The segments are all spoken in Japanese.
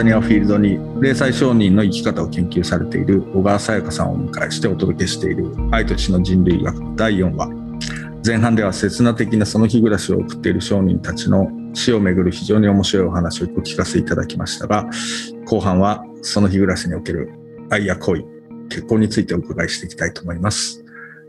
ザニアフィールドに零細商人の生き方を研究されている小川さやかさんをお迎えしてお届けしている愛と血の人類学第4話。前半では刹那的なその日暮らしを送っている商人たちの死をめぐる非常に面白いお話をお聞かせいただきましたが後半はその日暮らしにおける愛や恋結婚についてお伺いしていきたいと思います。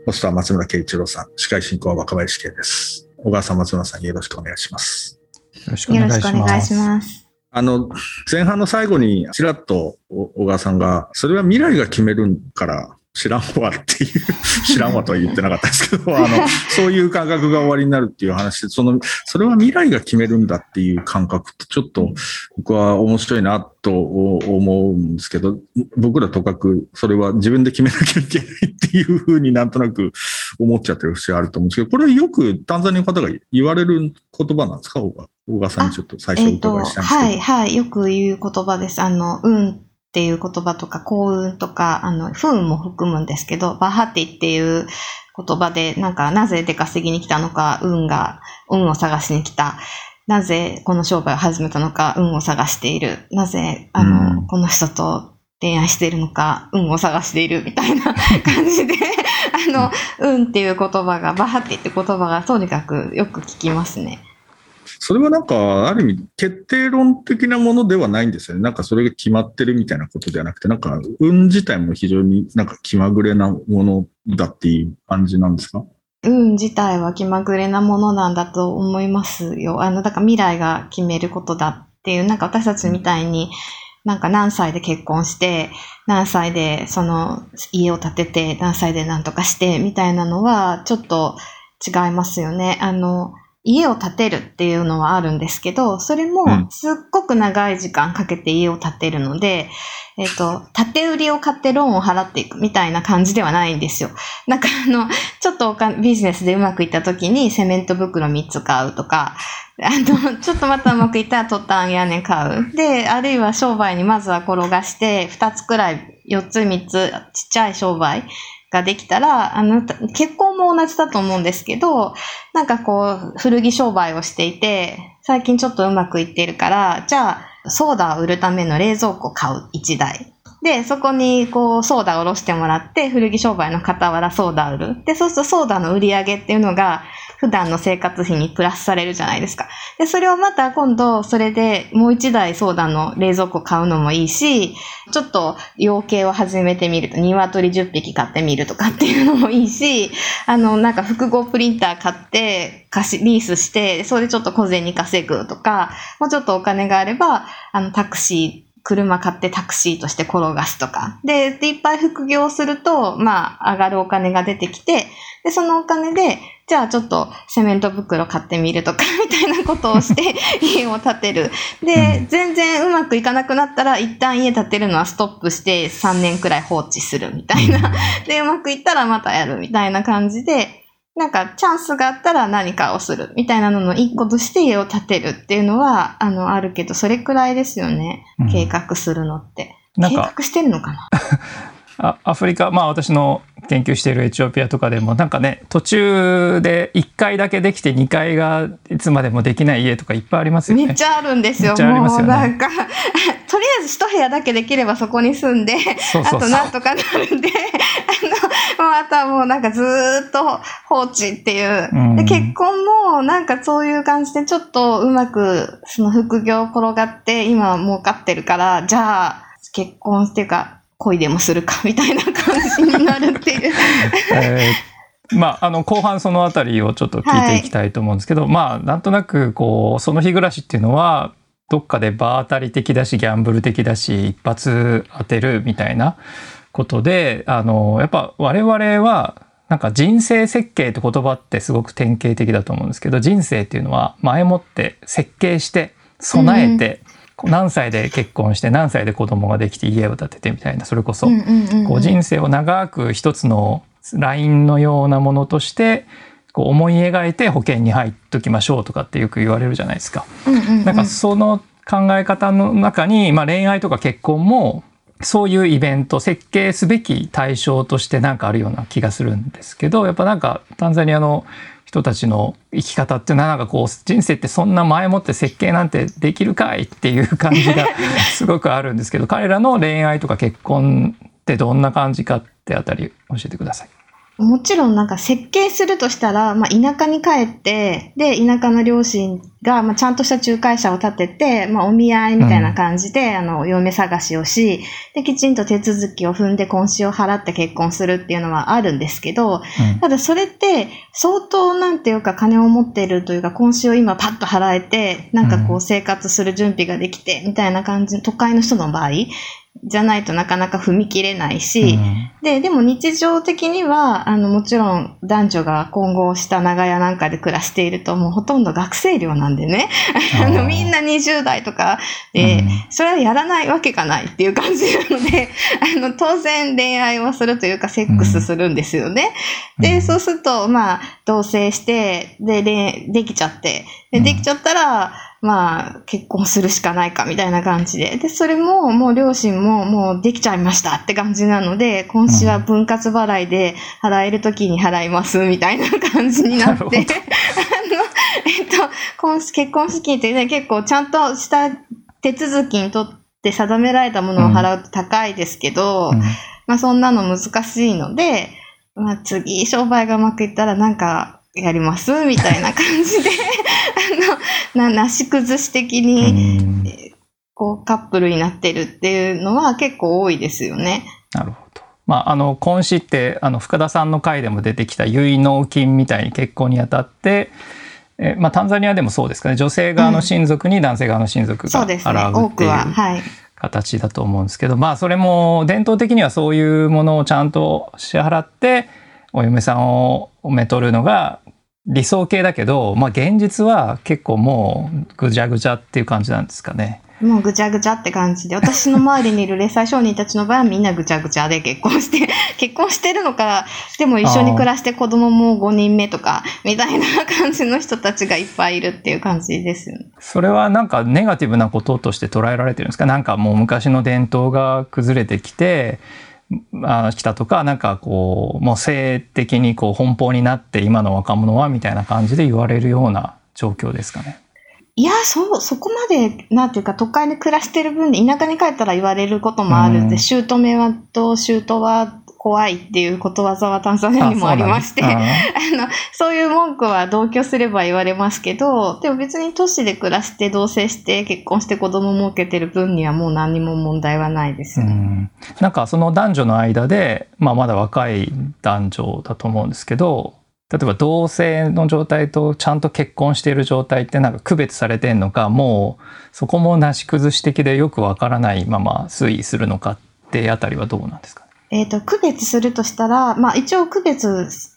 ホストは松村慶一郎さん司会進行は若林圭です。小川さん松村さんよろしくお願いします。よろしくお願いしますあの、前半の最後にちらっと小川さんが、それは未来が決めるから知らんわっていう、知らんわとは言ってなかったですけど、あの、そういう感覚が終わりになるっていう話で、その、それは未来が決めるんだっていう感覚ってちょっと僕は面白いなと思うんですけど、僕らとかくそれは自分で決めなきゃいけないっていうふうになんとなく思っちゃってる節があると思うんですけど、これはよくタンザニアの方が言われる言葉なんですか小川さんにちょっと最初お伺いしたんですけど。はい、はい、よく言う言葉です。あの、うんっていう言葉とか、幸運とか、あの、不運も含むんですけど、バハティっていう言葉で、なんか、なぜ出稼ぎに来たのか、運が、運を探しに来た。なぜこの商売を始めたのか、運を探している。なぜ、あの、うん、この人と恋愛しているのか、運を探しているみたいな 感じであの、運っていう言葉が、バハティって言葉がとにかくよく聞きますね。それはなんか、ある意味、決定論的なものではないんですよね。なんかそれが決まってるみたいなことではなくて、なんか、運自体も非常になんか気まぐれなものだっていう感じなんですか？運自体は気まぐれなものなんだと思いますよ。あの、だから未来が決めることだっていう、なんか私たちみたいに、なんか何歳で結婚して、何歳でその家を建てて、何歳で何とかして、みたいなのはちょっと違いますよね。あの、家を建てるっていうのはあるんですけど、それもすっごく長い時間かけて家を建てるので、えっ、ー、と、建て売りを買ってローンを払っていくみたいな感じではないんですよ。なんかあの、ちょっとおかビジネスでうまくいった時にセメント袋3つ買うとか、あの、ちょっとまたうまくいったらトタン屋根買う。で、あるいは商売にまずは転がして、2つくらい、4つ3つちっちゃい商売ができたら、あの、結婚も同じだと思うんですけど、なんかこう、古着商売をしていて、最近ちょっとうまくいってるから、じゃあ、ソーダを売るための冷蔵庫を買う1台。で、そこにこう、ソーダをおろしてもらって、古着商売の傍らソーダを売る。で、そうするとソーダの売り上げっていうのが、普段の生活費にプラスされるじゃないですか。で、それをまた今度、それでもう一台ソーダの冷蔵庫買うのもいいし、ちょっと養鶏を始めてみると、鶏10匹買ってみるとかっていうのもいいし、あの、なんか複合プリンター買って、貸し、リースして、それでちょっと小銭稼ぐとか、もうちょっとお金があれば、あの、タクシー、車買ってタクシーとして転がすとか。で、でいっぱい副業すると、まあ、上がるお金が出てきて、で、そのお金で、じゃあちょっとセメント袋買ってみるとか、みたいなことをして 家を建てる。で、全然うまくいかなくなったら、一旦家建てるのはストップして3年くらい放置するみたいな。で、うまくいったらまたやるみたいな感じで、なんかチャンスがあったら何かをするみたいなのの一個として家を建てるっていうのは、あの、あるけど、それくらいですよね。計画するのって。計画してるのかな？あアフリカ、まあ私の研究しているエチオピアとかでもなんかね途中で1階だけできて2階がいつまでもできない家とかいっぱいありますよね。めっちゃあるんですよ。すよね、もうなんか とりあえず一部屋だけできればそこに住んであとなんとかなるんで あのまたもうなんかずっと放置っていう、うん、で結婚もなんかそういう感じでちょっとうまくその副業転がって今儲かってるからじゃあ結婚っていうか恋でもするかみたいな感じになるっていう。えー、まあ、あの後半その辺りをちょっと聞いていきたいと思うんですけど、はい、まあなんとなくこうその日暮らしっていうのはどっかで場当たり的だしギャンブル的だし一発当てるみたいなことであのやっぱ我々はなんか人生設計って言葉ってすごく典型的だと思うんですけど人生っていうのは前もって設計して備えて、何歳で結婚して何歳で子供ができて家を建ててみたいなそれこそこう人生を長く一つのラインのようなものとしてこう思い描いて保険に入っときましょうとかってよく言われるじゃないですか。なんかその考え方の中に、まあ、恋愛とか結婚もそういうイベント設計すべき対象としてなんかあるような気がするんですけどやっぱなんかタンザニアの人たちの生き方っていうのはなんかこう人生ってそんな前もって設計なんてできるかいっていう感じがすごくあるんですけど彼らの恋愛とか結婚ってどんな感じかってあたり教えてください。もちろんなんか設計するとしたら、まあ、田舎に帰って、で、田舎の両親が、まあ、ちゃんとした仲介者を立てて、まあ、お見合いみたいな感じで、うん、あの、嫁探しをし、で、きちんと手続きを踏んで婚紙を払って結婚するっていうのはあるんですけど、うん、ただそれって、相当なんていうか金を持ってるというか、婚紙を今パッと払えて、なんかこう生活する準備ができて、みたいな感じ、都会の人の場合、じゃないとなかなか踏み切れないし、うん、で、でも日常的には、あの、もちろん男女が混合した長屋なんかで暮らしていると、もうほとんど学生寮なんでね、あの、みんな20代とかで、うん、それはやらないわけがないっていう感じなので、あの、当然恋愛をするというか、セックスするんですよね。うん、で、そうすると、まあ、同棲して、で、で、できちゃって、で、できちゃったら、まあ、結婚するしかないかみたいな感じで。で、それももう両親ももうできちゃいましたって感じなので、今週は分割払いで払える時に払いますみたいな感じになって、あの、えっと、結婚資金ってね、結構ちゃんとした手続きにとって定められたものを払うと高いですけど、うん、まあそんなの難しいので、まあ次商売がうまくいったらなんかやります？みたいな感じで あの、な、なし崩し的に、こう、カップルになってるっていうのは結構多いですよね。なるほど。まあ、あの、婚子って、あの、深田さんの回でも出てきた結納金みたいに結婚にあたって、えまあ、タンザニアでもそうですかね。女性側の親族に男性側の親族が払うっていう。形だと思うんですけど、まあそれも伝統的にはそういうものをちゃんと支払ってお嫁さんをめとるのが理想系だけど、まあ、現実は結構もうぐちゃぐちゃっていう感じなんですかね。もうぐちゃぐちゃって感じで、私の周りにいる零細商人たちの場合はみんなぐちゃぐちゃで結婚して、結婚してるのか、でも一緒に暮らして子供も5人目とか、みたいな感じの人たちがいっぱいいるっていう感じですよね。それはなんかネガティブなこととして捉えられてるんですか？なんかもう昔の伝統が崩れてきて、あ来たとか、なんかこう、もう性的にこう奔放になって今の若者はみたいな感じで言われるような状況ですかね。いや、そう、そこまで、なんていうか、都会で暮らしてる分で、田舎に帰ったら言われることもあるんで、姑はと姑は怖いっていうことわざはタンザニアにもありまして、あの、そういう文句は同居すれば言われますけど、でも別に都市で暮らして同棲して結婚して子供も受けてる分にはもう何にも問題はないですね。ん。なんかその男女の間で、まあまだ若い男女だと思うんですけど、例えば同性の状態とちゃんと結婚している状態ってなんか区別されてんのか、もうそこもなし崩し的でよくわからないまま推移するのかってあたりはどうなんですかえっ、ー、と、区別するとしたら、まあ一応区別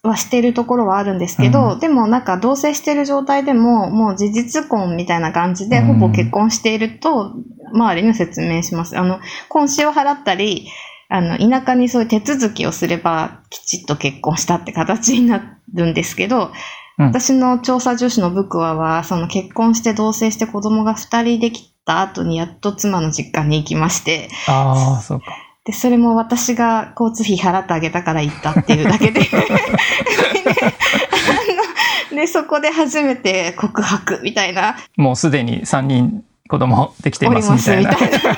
はしているところはあるんですけど、うん、でもなんか同棲している状態でも、もう事実婚みたいな感じで、ほぼ結婚していると、周りに説明します。あの、婚資を払ったり、あの、田舎にそういう手続きをすれば、きちっと結婚したって形になるんですけど、うん、私の調査女子のブクワは、その結婚して同棲して子供が2人できた後にやっと妻の実家に行きまして。ああ、そうか。で、それも私が交通費払ってあげたから行ったっていうだけで で、そこで初めて告白みたいな。もうすでに3人子供できていますみたいな。みたいなで。で、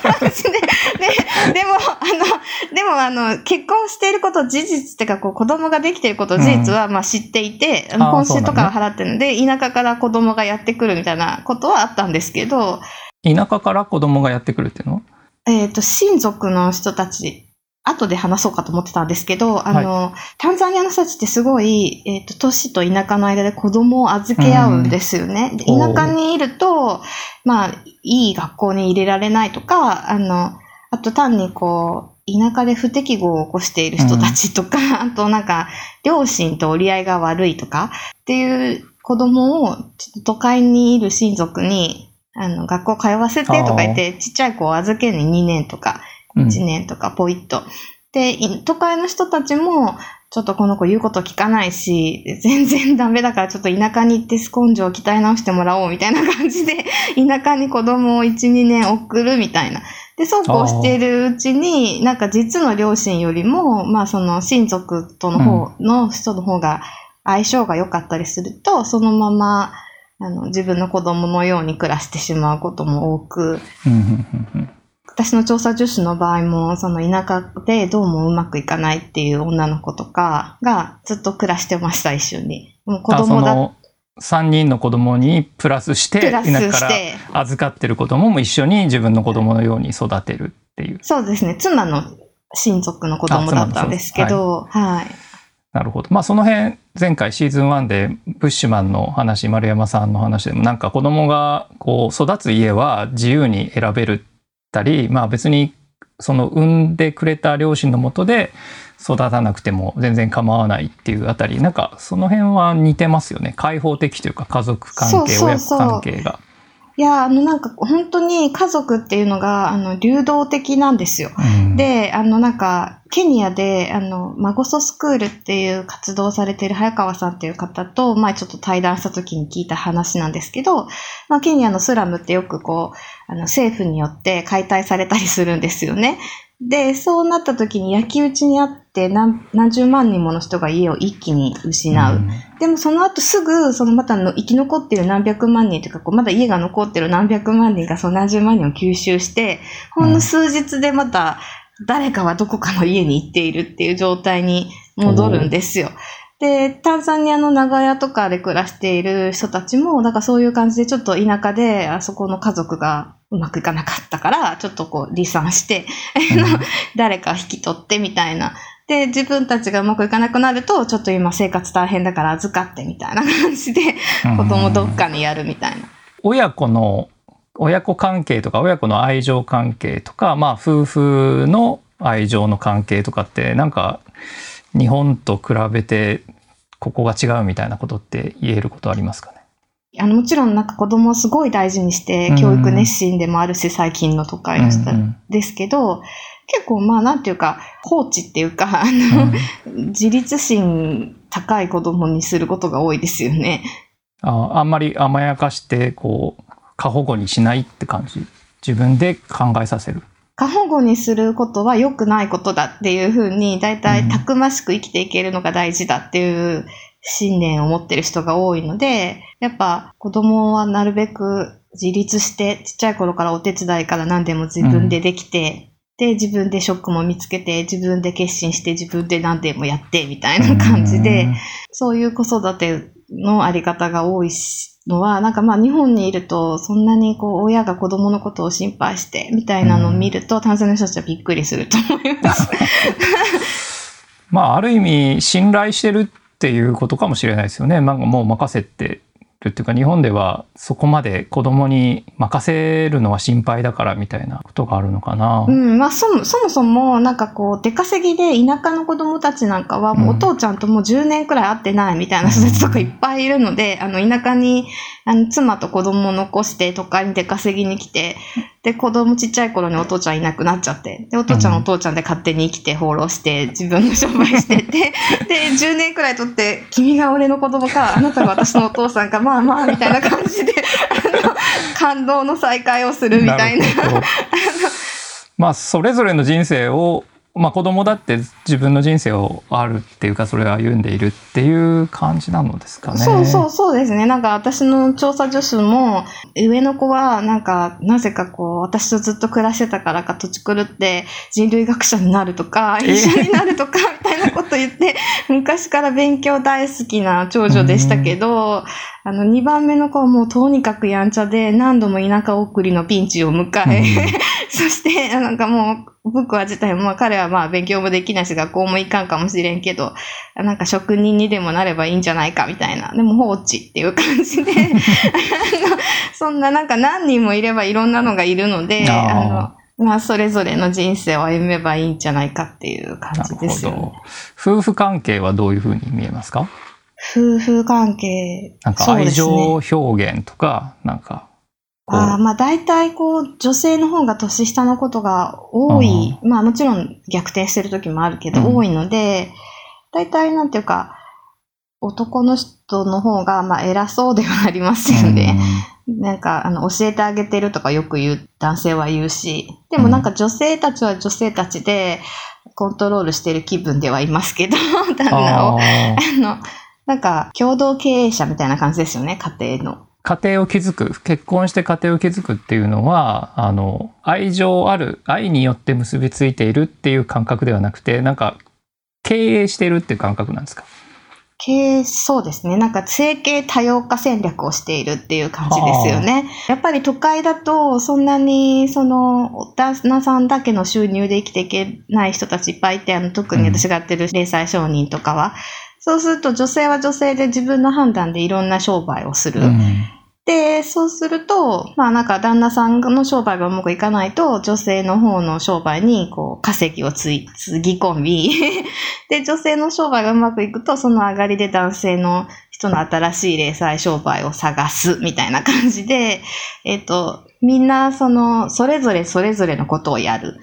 でも、あの、でもあの、結婚していること事実ってか、こう、子供ができていること事実は、まあ知っていて、うん、本州とかは払ってるので、ね、田舎から子供がやってくるみたいなことはあったんですけど。田舎から子供がやってくるっていうの？えっ、ー、と、親族の人たち、後で話そうかと思ってたんですけど、あの、はい、タンザニアの人たちってすごい、えっ、ー、と、都市と田舎の間で子供を預け合うんですよね。田舎にいると、まあ、いい学校に入れられないとか、あの、あと単にこう、田舎で不適合を起こしている人たちとか、うん、あとなんか、両親と折り合いが悪いとか、っていう子供を、ちょっと都会にいる親族にあの、学校通わせてとか言って、ちっちゃい子を預けるに2年とか、1年とか、ポイッと。で、都会の人たちも、ちょっとこの子言うこと聞かないし、全然ダメだからちょっと田舎に行って根性を鍛え直してもらおうみたいな感じで、田舎に子供を1、2年送るみたいな。で、そうこうしているうちに、なんか実の両親よりも、まあその親族との方の人の方が、相性が良かったりすると、そのまま、あの、自分の子供のように暮らしてしまうことも多く、私の調査助手の場合も、その田舎でどうもうまくいかないっていう女の子とかがずっと暮らしてました、一緒に。もう子供だの3人の子供にプラスして田舎から預かってる子供も一緒に自分の子供のように育てるっていう。そうですね、妻の親族の子供だったんですけど、はい。なるほど。まあその辺前回シーズン1でブッシュマンの話丸山さんの話でもなんか子供がこう育つ家は自由に選べるったりまあ別にその産んでくれた両親のもとで育たなくても全然構わないっていうあたりなんかその辺は似てますよね開放的というか家族関係親子関係が。いや、あのなんか本当に家族っていうのが、あの、流動的なんですよ。うんで、あのなんか、ケニアで、あの、マゴソスクールっていう活動をされている早川さんっていう方と、前ちょっと対談した時に聞いた話なんですけど、まあ、ケニアのスラムってよくこう、あの、政府によって解体されたりするんですよね。で、そうなった時に焼き討ちにあって何何十万人もの人が家を一気に失う。んでもその後すぐ、そのまたの生き残ってる何百万人というか、こうまだ家が残ってる何百万人がその何十万人を吸収して、ほんの数日でまた誰かはどこかの家に行っているっていう状態に戻るんですよ。で、タンザニアの長屋とかで暮らしている人たちも、だからそういう感じでちょっと田舎で、あそこの家族がうまくいかなかったから、ちょっとこう離散して、誰か引き取ってみたいな。で、自分たちがうまくいかなくなると、ちょっと今生活大変だから預かってみたいな感じで、子供どっかにやるみたいな。親子の親子関係とか親子の愛情関係とか、まあ、夫婦の愛情の関係とかってなんか日本と比べてここが違うみたいなことって言えることありますかね？あの、もちろんなんか子供をすごい大事にしてうん、教育熱心でもあるし、最近の都会の人ですけど、結構まあなんていうか、放置っていうか、あの、自立心高い子供にすることが多いですよね。ああんまり甘やかしてこう過保護にしないって感じ？自分で考えさせる？過保護にすることは良くないことだっていうふうに、だいたいたくましく生きていけるのが大事だっていう信念を持ってる人が多いので、やっぱ子供はなるべく自立して、ちっちゃい頃からお手伝いから何でも自分でできて、で、自分でショックも見つけて、自分で決心して、自分で何でもやって、みたいな感じで、そういう子育てのあり方が多いしのは、なんかまあ日本にいると、そんなにこう親が子供のことを心配して、みたいなのを見ると、タンザニアの人たちはびっくりすると思います。まあある意味信頼してるっていうことかもしれないですよね。まあもう任せてるっていうか日本ではそこまで子供に任せるのは心配だからみたいなことがあるのかな。うん、まあそもそもなんかこう、出稼ぎで田舎の子供たちなんかは、もうお父ちゃんともう10年くらい会ってないみたいな人たちとかいっぱいいるので、あの、田舎に、あの、妻と子供を残して都会に出稼ぎに来て、で、子供ちっちゃい頃にお父ちゃんいなくなっちゃって、で、お父ちゃんはお父ちゃんで勝手に生きて放浪して、自分の商売してて、で、10年くらいとって、君が俺の子供か、あなたが私のお父さんか、まあまあ、みたいな感じで、あの、感動の再会をするみたいな。るほど まあそれぞれの人生をまあ子供だって自分の人生をあるっていうかそれを歩んでいるっていう感じなのですかね。そうそうそうですね。なんか私の調査助手も、上の子はなんか、なぜかこう、私とずっと暮らしてたからか土地狂って人類学者になるとか、え医者になるとか、みたいなこと言って、昔から勉強大好きな長女でしたけど、あの、2番目の子はもうとにかくやんちゃで、何度も田舎送りのピンチを迎え、そして、なんかもう、僕は自体、まあ彼はまあ勉強もできないし、学校も行かんかもしれんけど、なんか職人にでもなればいいんじゃないかみたいな。でも放置っていう感じで、そんななんか何人もいればいろんなのがいるので、あの、まあそれぞれの人生を歩めばいいんじゃないかっていう感なじですよね。。夫婦関係はどういうふうに見えますか？夫婦関係。なんか愛情ね表現とか、なんかあーまあ大体こう女性の方が年下のことが多い。まあもちろん逆転してる時もあるけど、うん多いので、大体なんていうか、男の人の方がまあ偉そうではありますよね。なんか、あの、教えてあげてるとかよく言う、男性は言うし、でもなんか女性たちは女性たちでコントロールしてる気分ではいますけど、旦那を。あの、なんか共同経営者みたいな感じですよね、家庭の。家庭を築く、結婚して家庭を築くっていうのは、あの、愛情ある、愛によって結びついているっていう感覚ではなくて、なんか、経営してるっていう感覚なんですか？経営、そうですね。なんか、整形多様化戦略をしているっていう感じですよね。やっぱり都会だと、そんなに、その、旦那さんだけの収入で生きていけない人たちいっぱいいて、あの、特に私がやってる零細商人とかは、そうすると女性は女性で自分の判断でいろんな商売をする。うんで、そうすると、まあなんか旦那さんの商売がうまくいかないと、女性の方の商売にこう稼ぎをつい、つぎ込み、で、女性の商売がうまくいくと、その上がりで男性の人の新しい零細商売を探すみたいな感じで、えっ、と、みんなその、それぞれそれぞれのことをやる。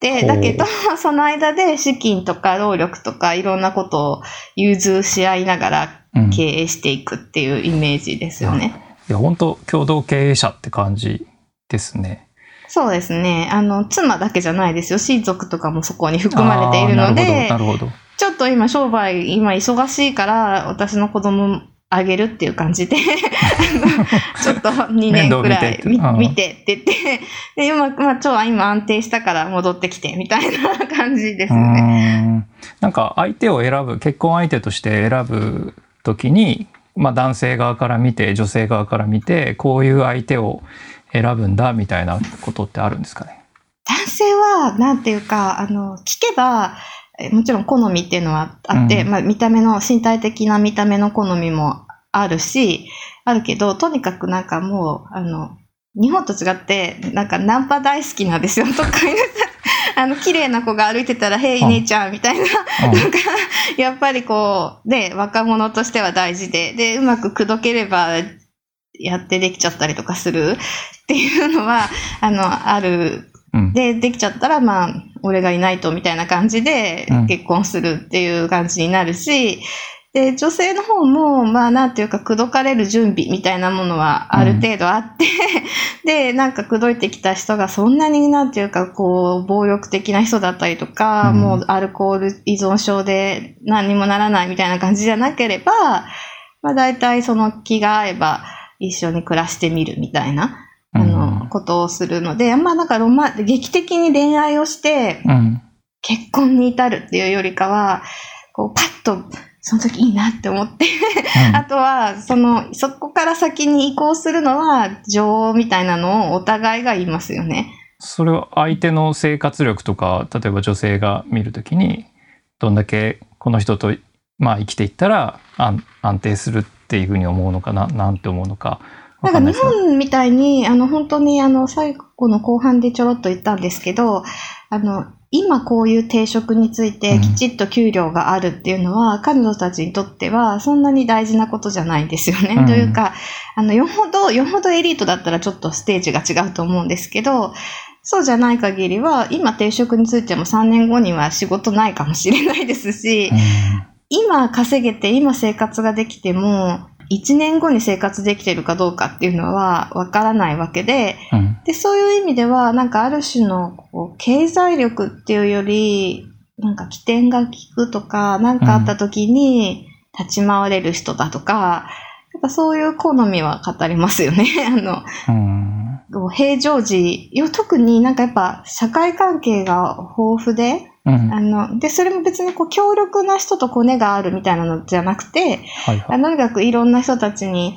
で、だけど、その間で資金とか労力とかいろんなことを融通し合いながらうん経営していくっていうイメージですよね。いや、本当共同経営者って感じですね。そうですね。あの、妻だけじゃないですよ。親族とかもそこに含まれているのでな、るほど。ちょっと今商売、今忙しいから、私の子供あげるっていう感じで、ちょっと2年くらい見てって言って、で、今、まあ、超今安定したから戻ってきて、みたいな感じですね。んなんか相手を選ぶ結婚相手として選ぶ時に、まあ、男性側から見て女性側から見てこういう相手を選ぶんだみたいなことってあるんですかね？男性は、なんていうか、あの、聞けば、えもちろん好みっていうのはあって、うんまあ見た目の、身体的な見た目の好みもあるし、あるけど、とにかくなんかもう、あの、日本と違って、なんかナンパ大好きなんですよ、都会の人。あの、綺麗な子が歩いてたら、へい、うん姉ちゃん、みたいな。なんか、やっぱりこう、で、若者としては大事で、で、うまく口説ければ、やってできちゃったりとかするっていうのは、あの、ある。うん。で、できちゃったら、まあ、俺がいないとみたいな感じでうん。結婚するっていう感じになるし、で、女性の方も、まあ、なんていうか、口説かれる準備みたいなものはある程度あって、で、なんか口説いてきた人がそんなになんていうか、こう、暴力的な人だったりとか、うん。もうアルコール依存症で何にもならないみたいな感じじゃなければ、まあ、大体その気が合えば一緒に暮らしてみるみたいな。あうん。の、ことをするので、あんまなんかロマン、劇的に恋愛をしてうん。結婚に至るっていうよりかは、こう、パッと、その時いいなって思って、あとは、その、そこから先に移行するのは、女王みたいなのをお互いが言いますよね。それは相手の生活力とか例えば女性が見るときにどんだけこの人と、まあ、生きていったら安安定するっていうふうに思うのかななんて思うのかわなんか日本みたいに、あの、本当にあの、最後の後半でちょろっと言ったんですけど、あの、今こういう定職についてきちっと給料があるっていうのは、彼女たちにとってはそんなに大事なことじゃないんですよね。うん。というか、あの、よほど、よほどエリートだったらちょっとステージが違うと思うんですけど、そうじゃない限りは、今定職についても3年後には仕事ないかもしれないですし、今稼げて今生活ができても1年後に生活できてるかどうかっていうのはわからないわけでうんうんでそういう意味ではなんかある種のこう経済力っていうよりなんか起点が効くとか何かあった時に立ち回れる人だとか、やっぱそういう好みは語りますよね。あのうん平常時よ特になんかやっぱ社会関係が豊富でうん。あの、で、それも別にこう強力な人とコネがあるみたいなのじゃなくて、はいはい。あとにかくいろんな人たちに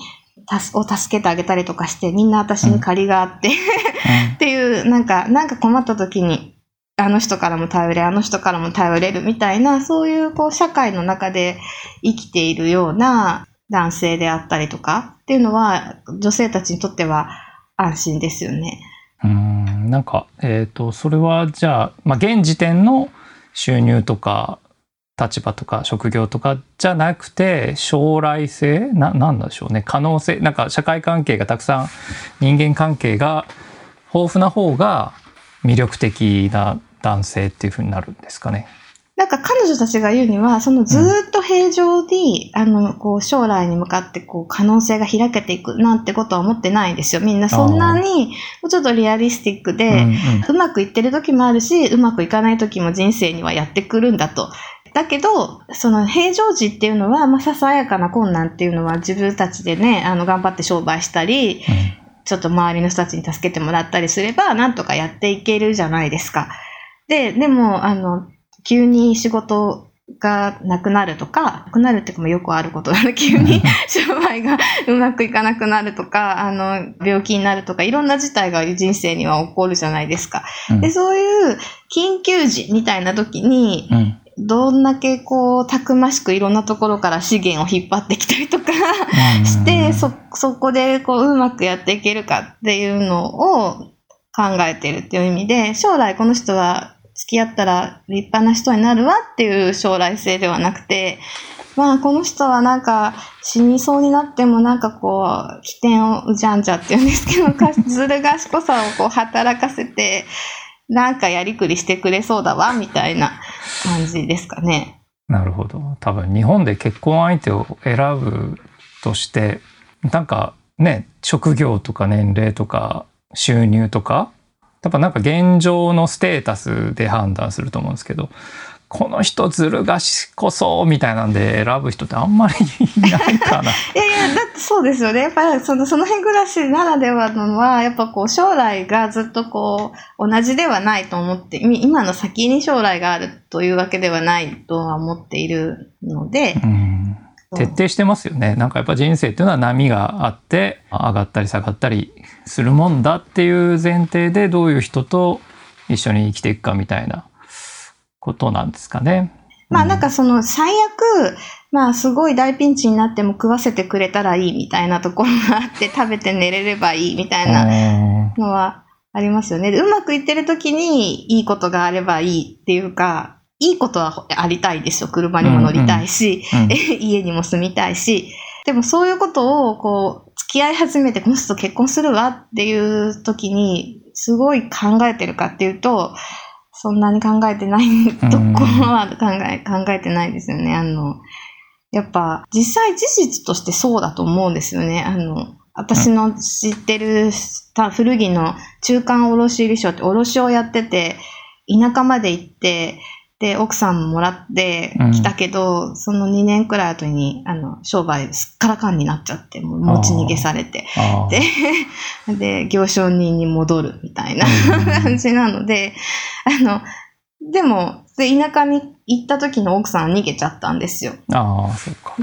たすを助けてあげたりとかして、みんな私に借りがあって、っていう、なんか、なんか困った時に、あの人からも頼れ、あの人からも頼れるみたいな、そういうこう社会の中で生きているような男性であったりとかっていうのは、女性たちにとっては安心ですよね。うんなんか、えっ、と、それはじゃあ、まあ、現時点の収入とか、立場とか職業とかじゃなくて、将来性な、なんでしょうね。可能性、なんか社会関係がたくさん、人間関係が豊富な方が魅力的な男性っていうふうになるんですかね。なんか彼女たちが言うには、そのずーっと平常に、あの、こう、将来に向かって、こう、可能性が開けていくなんてことは思ってないんですよ。みんなそんなに、もうちょっとリアリスティックで、うんうんうまくいってる時もあるし、うまくいかない時も人生にはやってくるんだと。だけど、その平常時っていうのは、まあ、ささやかな困難っていうのは自分たちでね、あの、頑張って商売したり、ちょっと周りの人たちに助けてもらったりすれば、なんとかやっていけるじゃないですか。で、でも、あの、急に仕事がなくなるとか、なくなるっていうかもよくあることなの、急に商売がうまくいかなくなるとか、あの、病気になるとか、いろんな事態が人生には起こるじゃないですか。うん。で、そういう緊急時みたいな時に、うん。どんだけこう、たくましくいろんなところから資源を引っ張ってきたりとかして、そ、そこでこう、うまくやっていけるかっていうのを考えてるっていう意味で、将来この人は付き合ったら立派な人になるわっていう将来性ではなくて、まあこの人はなんか死にそうになってもなんかこう、起点をうじゃんじゃって言うんですけど、ずる賢さをこう働かせて、なんかやりくりしてくれそうだわ、みたいな感じですかね。なるほど。多分日本で結婚相手を選ぶとして、なんかね、職業とか年齢とか収入とか、多分なんか現状のステータスで判断すると思うんですけど、この人ずる賢そうみたいなんで選ぶ人ってあんまりいないかな。いやいや、だってそうですよね。やっぱりその、その辺暮らしならではのは、やっぱこう将来がずっとこう、同じではないと思って、い今の先に将来があるというわけではないとは思っているので、うん徹底してますよね。なんかやっぱ人生っていうのは波があって上がったり下がったりするもんだっていう前提でどういう人と一緒に生きていくかみたいなことなんですかね。まあなんかその最悪、まあすごい大ピンチになっても食わせてくれたらいいみたいなところがあって食べて寝れればいいみたいななのはありますよね。でうまくいってる時にいいことがあればいいっていうか、いいことはありたいですよ。車にも乗りたいし、家にも住みたいし。でもそういうことをこう、付き合い始めてこの人と結婚するわっていう時に、すごい考えてるかっていうと、そんなに考えてないところは考え、考えてないですよね。あの、やっぱ実際事実としてそうだと思うんですよね。あの、私の知ってる古着の中間卸売所って卸をやってて、田舎まで行って、で、奥さんももらってうん。来たけど、その2年くらい後に、あの、商売すっからかんになっちゃって、もう持ち逃げされて、で、で、行商人に戻るみたいなうん感じなので、あの、でも、で田舎に行った時の奥さんは逃げちゃったんですよ。あー、そうか。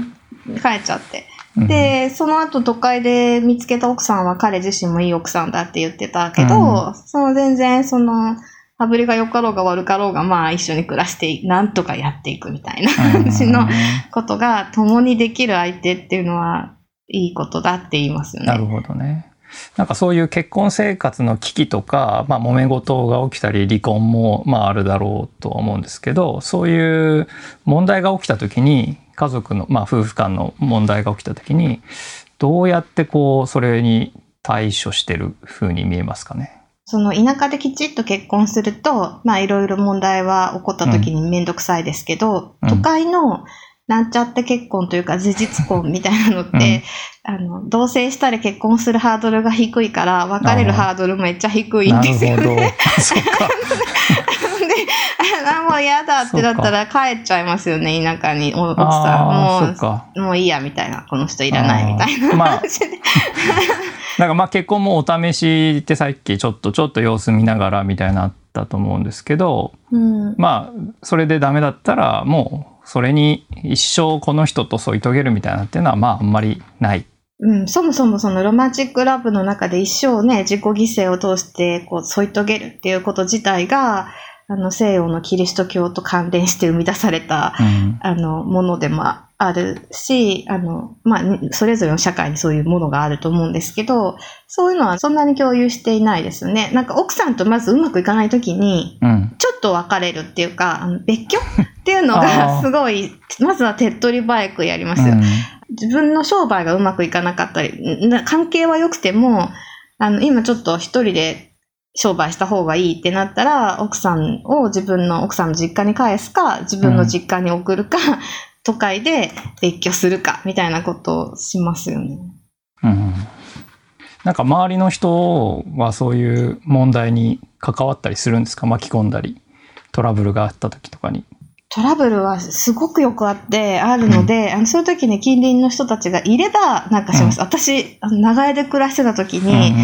帰っちゃって。うん、で、その後都会で見つけた奥さんは彼自身もいい奥さんだって言ってたけど、うその全然その、羽振りが良かろうが悪かろうが、まあ一緒に暮らして、なんとかやっていくみたいな感じのことが、共にできる相手っていうのは、いいことだって言いますよね。なるほどね。なんかそういう結婚生活の危機とか、まあ、揉め事が起きたり離婚もまああるだろうとは思うんですけどそういう問題が起きた時に家族の、まあ、夫婦間の問題が起きた時にどうやってこうそれに対処してる風に見えますかね？その田舎できちっと結婚すると、まあいろいろ問題は起こった時にめん。どくさいですけど、うん。都会のなんちゃって結婚というか事実婚みたいなのって、あの、同棲したり結婚するハードルが低いから、別れるハードルめっちゃ低いんですよほど。ね。。もう嫌だってなったら帰っちゃいますよね、田舎に。お奥ああ、そっさか。ん。もう、もういいや、みたいな。この人いらないみたいなまあ。なんかまあ結婚もお試しってさっきちょっとちょっと様子見ながらみたいなのあったと思うんですけどうん。まあそれでダメだったらもうそれに一生この人と添い遂げるみたいなっていうのはまああんまりない。うん、そもそもそのロマンチックラブの中で一生ね、自己犠牲を通してこう添い遂げるっていうこと自体が、あの西洋のキリスト教と関連して生み出された、うん。あの、ものでもあるし、あの、まあ、にそれぞれの社会にそういうものがあると思うんですけど、そういうのはそんなに共有していないですよね。なんか奥さんとまずうまくいかないときに、うん。ちょっと別れるっていうか、あの別居？っていうのあがー。すごい、まずは手っ取り早くやりますよ。自分の商売がうまくいかなかったり、な関係は良くても、あの、今ちょっと一人で商売した方がいいってなったら、奥さんを自分の奥さんの実家に返すか、自分の実家に送るか、都会で別居するか、みたいなことをしますよね。うんうんなんか周りの人はそういう問題に関わったりするんですか？巻き込んだりトラブルがあった時とかに。トラブルはすごくよくあって、あるので、あの、そういう時に近隣の人たちがいれば、なんかします。私、あの長屋で暮らしてた時うんに、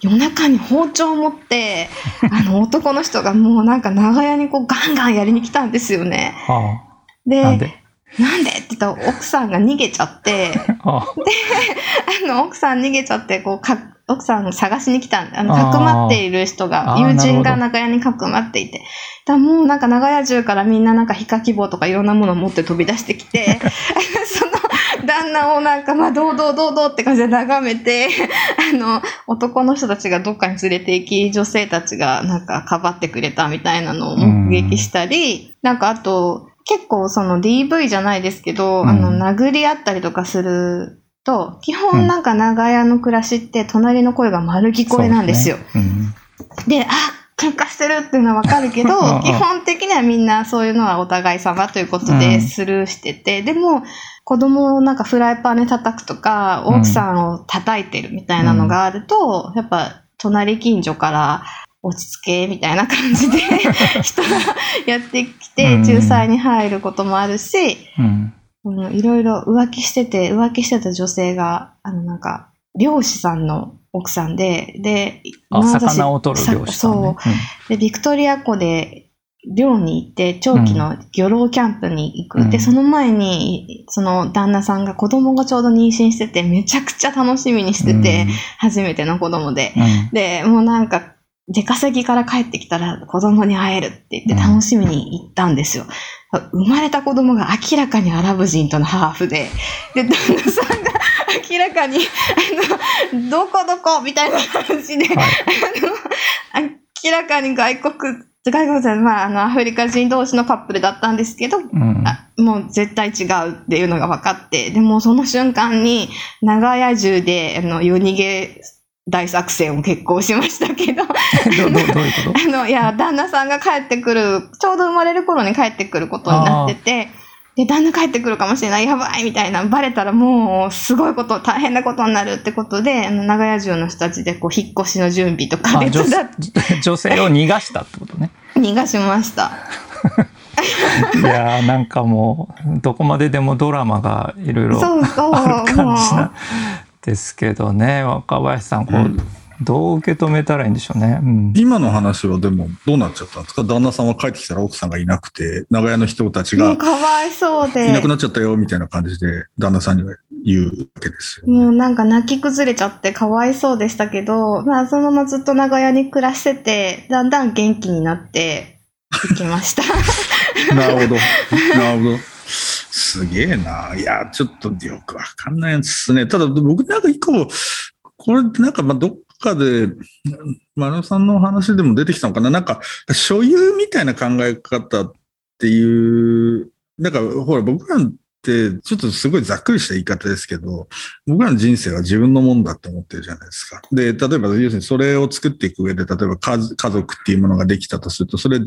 夜中に包丁を持って、あの、男の人がもうなんか長屋にこうガンガンやりに来たんですよね。はで、あ、なんで？なんでって言ったら奥さんが逃げちゃって、ああ。の、奥さん逃げちゃって、こう、か、奥さんを探しに来たんで、あの、かくまっている人が、友人が長屋にかくまっていて、だもうなんか長屋中からみんななんかヒカキ棒とかいろんなものを持って飛び出してきて、旦那をなんか、まあ、どうどうどうどうって感じで眺めて、あの、男の人たちがどっかに連れて行き、女性たちがなんかかばってくれたみたいなのを目撃したり、なんかあと、結構その DV じゃないですけど、あの、うん殴り合ったりとかすると、基本なんか長屋の暮らしって隣の声が丸聞こえなんですよ。そうね。で、あ、喧嘩してるっていうのはわかるけどうん。うん、基本的にはみん。なそういうのはお互い様ということでうん。スルーしてて、でも子供をなんかフライパンで叩くとか、うん奥さんを叩いてるみたいなのがあると、やっぱ隣近所から落ち着けみたいな感じで 人がやってきてうん仲裁に入ることもあるし、うんうんうんいろいろ浮気してて、浮気してた女性が、あのなんか、漁師さんの奥さんで、で、魚を取る漁師さん、ね。そう。で、ビクトリア湖で漁に行って、長期の漁労キャンプに行く。うん。で、その前に、その旦那さんが子供がちょうど妊娠してて、めちゃくちゃ楽しみにしてて、初めての子供で。うん。うんで、もうなんか、出稼ぎから帰ってきたら子供に会えるって言って楽しみに行ったんですよ。生まれた子供が明らかにアラブ人とのハーフで、で、旦那さんが明らかに、あの、どこどこみたいな感じで、はい。あの、明らかに外国、外国人、まあ、あの、アフリカ人同士のカップルだったんですけど、うん。あもう絶対違うっていうのが分かって、でもその瞬間に長屋中であの夜逃げ大作戦を決行しましたけど、あの、いや、旦那さんが帰ってくる、ちょうど生まれる頃に帰ってくることになってて、で、旦那帰ってくるかもしれない、やばいみたいな、バレたらもうすごいこと、大変なことになるってことで、あの長屋中の人たちでこう引っ越しの準備とかあ女手伝っ女性を逃がしたってことね。逃がしました。いやーなんかもうどこまででもドラマがいろいろそうそう、ある感もう。じなんですけどね若林さんこう、うんどう受け止めたらいいんでしょうね。うん今の話はでもどうなっちゃったんですか？旦那さんは帰ってきたら奥さんがいなくて、長屋の人たちがもうかわいそうで。いなくなっちゃったよみたいな感じで旦那さんには言うわけですよ。もうなんか泣き崩れちゃってかわいそうでしたけど、まあそのままずっと長屋に暮らしてて、だんだん元気になっていきました。なるほど。なるほど。すげえな。いや、ちょっとよくわかんないですね。ただ僕なんか一個、これなんかまあどっかで、丸尾さんの話でも出てきたのかな？なんか、所有みたいな考え方っていう、なんかほら僕らってちょっとすごいざっくりした言い方ですけど、僕らの人生は自分のもんだって思ってるじゃないですか。で、例えば要するにそれを作っていく上で、例えば家家族っていうものができたとすると、それ、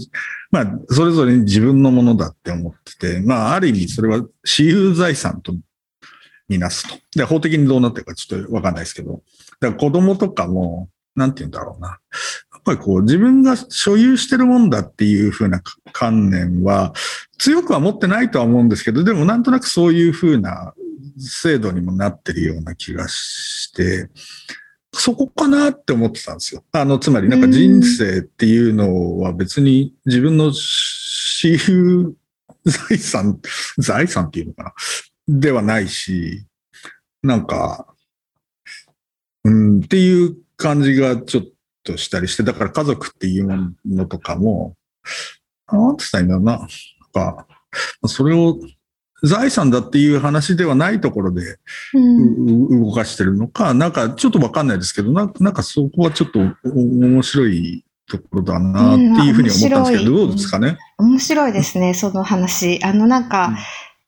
まあ、それぞれに自分のものだって思ってて、まあ、ある意味それは私有財産とみなすと。で、法的にどうなってるかちょっとわかんないですけど、だから子供とかも、なんて言うんだろうな。やっぱりこう自分が所有してるもんだっていうふうな観念は強くは持ってないとは思うんですけど、でもなんとなくそういうふうな制度にもなってるような気がして、そこかなって思ってたんですよ。あの、つまりなんか人生っていうのは別に自分の私有財産、財産っていうのかな？ではないし、なんか、うん、っていう感じがちょっとしたりして、だから家族っていうものとかも、なんて言ったらいいんだろうな。なんか、それを財産だっていう話ではないところで動かしてるのか、なんかちょっとわかんないですけど、なんなんかそこはちょっとお面白いところだなっていうふうに思ったんですけど、うんどうですかね？面白いですね、その話。あのなんか、うん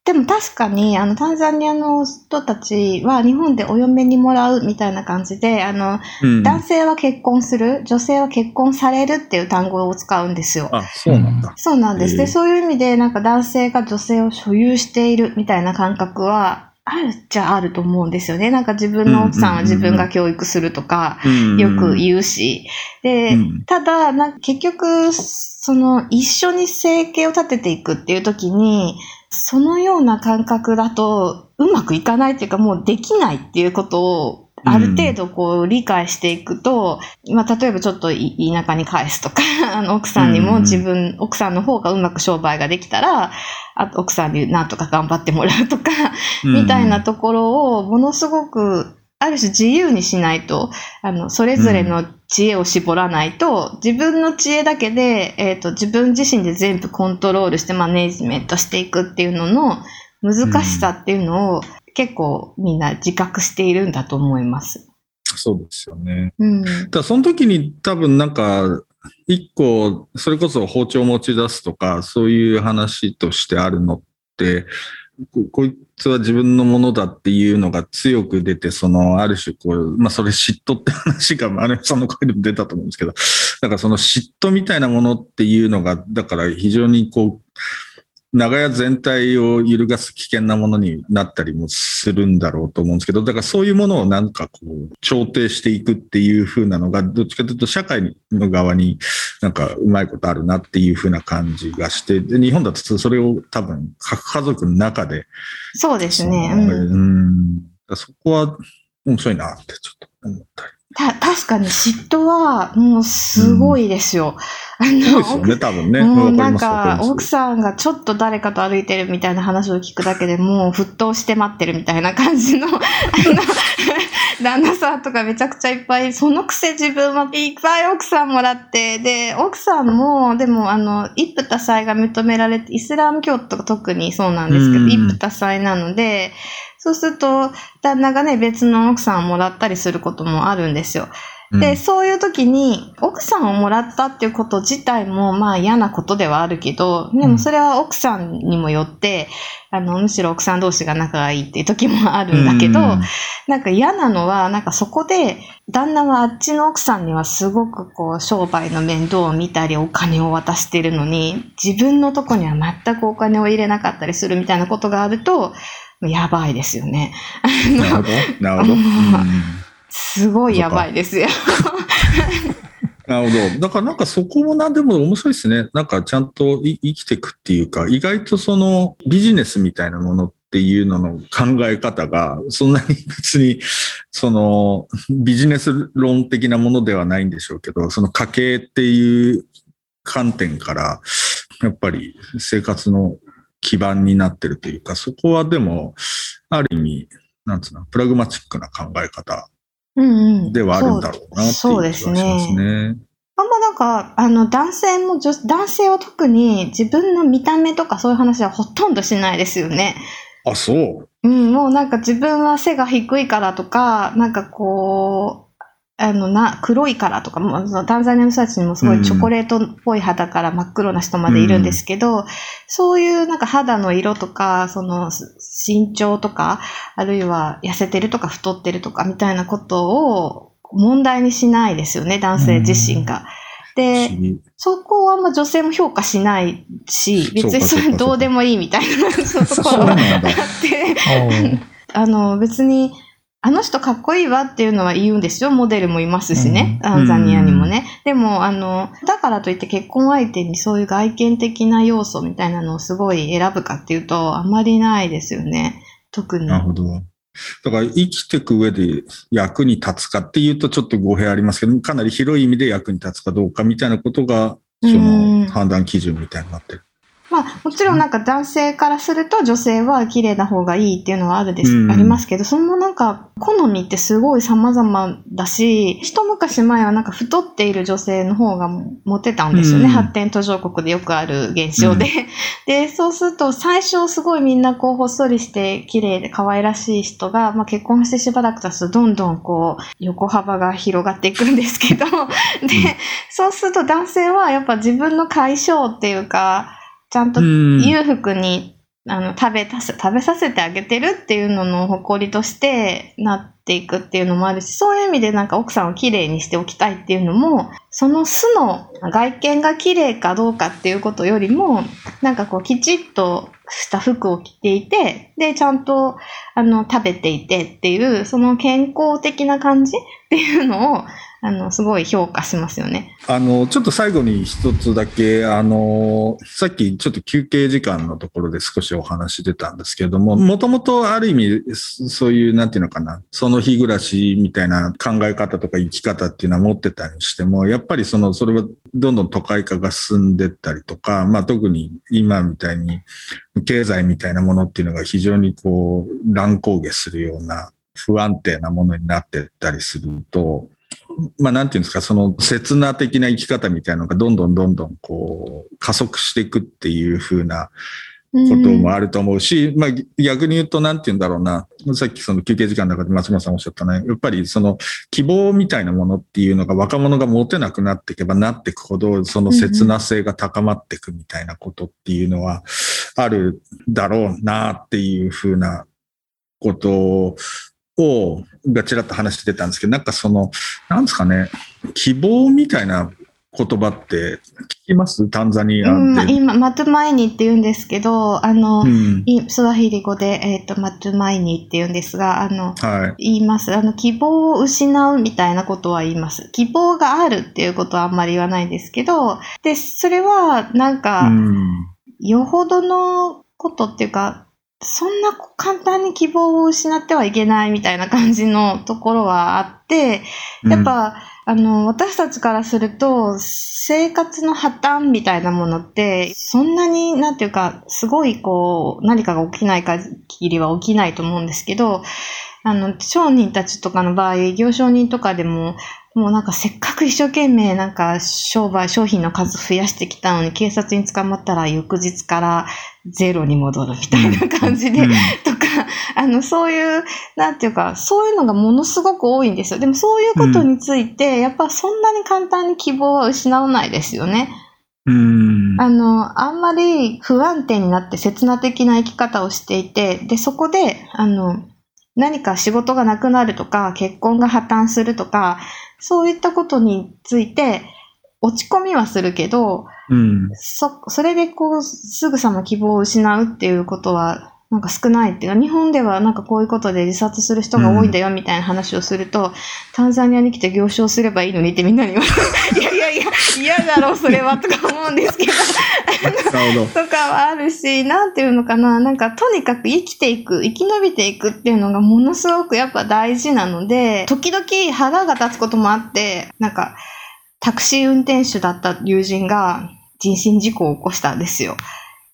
でも確かに、あの、タンザニアの人たちは日本でお嫁にもらうみたいな感じで、あの、うん、男性は結婚する、女性は結婚されるっていう単語を使うんですよ。あ、そうなんだ。そうなんです。で、そういう意味で、なんか男性が女性を所有しているみたいな感覚は、あるっちゃあると思うんですよね。なんか自分の奥さんは自分が教育するとか、よく言うし。で、うんただ、なんか結局、その一緒に生計を立てていくっていう時に、そのような感覚だとうまくいかないっていうかもうできないっていうことをある程度こう理解していくと、まあ例えばちょっとい田舎に返すとか、あ の奥さんにも自分、奥さんの方がうまく商売ができたら、あと奥さんになんとか頑張ってもらうとか、みたいなところをものすごくある種自由にしないと、あの、それぞれの知恵を絞らないと、自分の知恵だけで、えっ、と、自分自身で全部コントロールしてマネージメントしていくっていうのの難しさっていうのを結構みんな自覚しているんだと思います。そうですよね。うん。だからその時に多分なんか、一個、それこそ包丁を持ち出すとか、そういう話としてあるのって、こいつは自分のものだっていうのが強く出て、その、ある種こう、まあそれ嫉妬って話が、あれ さんの声でも出たと思うんですけど、だからその嫉妬みたいなものっていうのが、だから非常にこう、長屋全体を揺るがす危険なものになったりもするんだろうと思うんですけど、だからそういうものをなんかこう、調停していくっていう風なのが、どっちかというと社会の側になんかうまいことあるなっていう風な感じがして、で日本だとそれを多分各家族の中で、そうですね。うんそこは面白いなってちょっと思ったり。た、確かに嫉妬はもうすごいですよ。あのそうですよね、多分ね。もうなんわか奥さんがちょっと誰かと歩いてるみたいな話を聞くだけでもう沸騰して待ってるみたいな感じの、あの、旦那さんとかめちゃくちゃいっぱい、そのくせ自分はいっぱい奥さんもらって、で、奥さんも、でもあの、一夫多妻が認められて、イスラム教とか特にそうなんですけど、うん一夫多妻なので、そうすると、旦那がね、別の奥さんをもらったりすることもあるんですよ。で、そういう時に、奥さんをもらったっていうこと自体も、まあ嫌なことではあるけど、でもそれは奥さんにもよって、あの、むしろ奥さん同士が仲がいいっていう時もあるんだけど、うん。なんか嫌なのは、なんかそこで、旦那はあっちの奥さんにはすごくこう、商売の面倒を見たり、お金を渡してるのに、自分のとこには全くお金を入れなかったりするみたいなことがあると、やばいですよね。なるほど。なるほど。すごいやばいですよ。なるほど。だからなんかそこもなんでも面白いですね。なんかちゃんとい生きていくっていうか、意外とそのビジネスみたいなものっていうのの考え方が、そんなに別に、そのビジネス論的なものではないんでしょうけど、その家計っていう観点から、やっぱり生活の基盤になってるというか、そこはでも、ある意味、なんつうの、プラグマチックな考え方。ではあるんだろうなっていう気そうでがしますすね。ね。あんまなんか、あの、男性も女、男性は特に自分の見た目とかそういう話はほとんどしないですよね。あ、そう。うん、もうなんか自分は背が低いからとか、なんかこう、あの、な、黒いからとか、もうそのタンザニアの人たちにもすごいチョコレートっぽい肌から真っ黒な人までいるんですけど、そういうなんか肌の色とか、その身長とか、あるいは痩せてるとか太ってるとかみたいなことを問題にしないですよね、男性自身が。で不、思議。そこはあんま女性も評価しないし、別にそれどうでもいいみたいなと ころがあっ。て、あの、別に、あの人かっこいいわっていうのは言うんですよ。モデルもいますしね。うんザニアにもね。でも、あの、だからといって結婚相手にそういう外見的な要素みたいなのをすごい選ぶかっていうと、あまりないですよね。特に。なるほど。だから生きていく上で役に立つかっていうとちょっと語弊ありますけど、かなり広い意味で役に立つかどうかみたいなことが、そうんの判断基準みたいになってる。まあ、もちろんなんか男性からすると女性は綺麗な方がいいっていうのはあるです、うん。ありますけど、そのなんか好みってすごい様々だし、一昔前はなんか太っている女性の方がモテたんですよね。うん。発展途上国でよくある現象で。で、そうすると最初すごいみんなこうほっそりして綺麗で可愛らしい人が、まあ結婚してしばらく経つとどんどんこう横幅が広がっていくんですけど、で、そうすると男性はやっぱ自分の解消っていうか、ちゃんとうん。裕福にあの、食べたせ、食べさせてあげてるっていうのの誇りとしてなっていくっていうのもあるし、そういう意味でなんか奥さんをきれいにしておきたいっていうのも、その巣の外見が綺麗かどうかっていうことよりも、なんかこうきちっとした服を着ていて、で、ちゃんと、あの、食べていてっていう、その健康的な感じっていうのを、あの、すごい評価しますよね。あの、ちょっと最後に一つだけ、あの、さっきちょっと休憩時間のところで少しお話出たんですけれども、もともとある意味、そういう、なんていうのかな、その日暮らしみたいな考え方とか生き方っていうのは持ってたにしても、やっぱりその、それはどんどん都会化が進んでったりとか、まあ特に今みたいに経済みたいなものっていうのが非常にこう乱高下するような不安定なものになってったりすると、まあ、なんていうんですか、その、刹那的な生き方みたいなのがどんどんどんどん、こう、加速していくっていう風なこともあると思うし、うん、まあ、逆に言うと、なんていうんだろうな、さっきその休憩時間の中で松本さんおっしゃったね、やっぱりその、希望みたいなものっていうのが若者が持てなくなっていけばなっていくほど、その切な性が高まっていくみたいなことっていうのは、あるだろうなっていう風なことを、がちらっと話してたんですけど、なんかその、なんですかね、希望みたいな言葉って聞きます？タンザニアで。うん、今、マトゥマイニって言うんですけど、あの、うん、スワヒリ語で、えっ、ー、と、マトゥマイニって言うんですが、あの、はい、言います。あの、希望を失うみたいなことは言います。希望があるっていうことはあんまり言わないんですけど、で、それは、なんか、うん、よほどのことっていうか、そんな簡単に希望を失ってはいけないみたいな感じのところはあって、やっぱ、うん、あの、私たちからすると、生活の破綻みたいなものって、そんなに、なんていうか、すごいこう、何かが起きない限りは起きないと思うんですけど、あの、商人たちとかの場合、業商人とかでも、もうなんかせっかく一生懸命なんか商売、商品の数増やしてきたのに警察に捕まったら翌日からゼロに戻るみたいな感じで、うん、とか、あの、そういう、なんていうか、そういうのがものすごく多いんですよ。でもそういうことについて、やっぱそんなに簡単に希望は失わないですよね。うん、あの、あんまり不安定になって刹那的な生き方をしていて、で、そこで、あの、何か仕事がなくなるとか、結婚が破綻するとか、そういったことについて、落ち込みはするけど、うん、そ、それでこう、すぐさま希望を失うっていうことは、なんか少ないっていうか、日本ではなんかこういうことで自殺する人が多いんだよみたいな話をすると、うん、タンザニアに来て行商すればいいのにってみんなに言われて、いやいやいや、嫌だろう、それは、とか思うんですけど。とかはあるし、なんていうのかな、なんかとにかく生きていく、生き延びていくっていうのがものすごくやっぱ大事なので、時々腹が立つこともあって、なんか、タクシー運転手だった友人が人身事故を起こしたんですよ。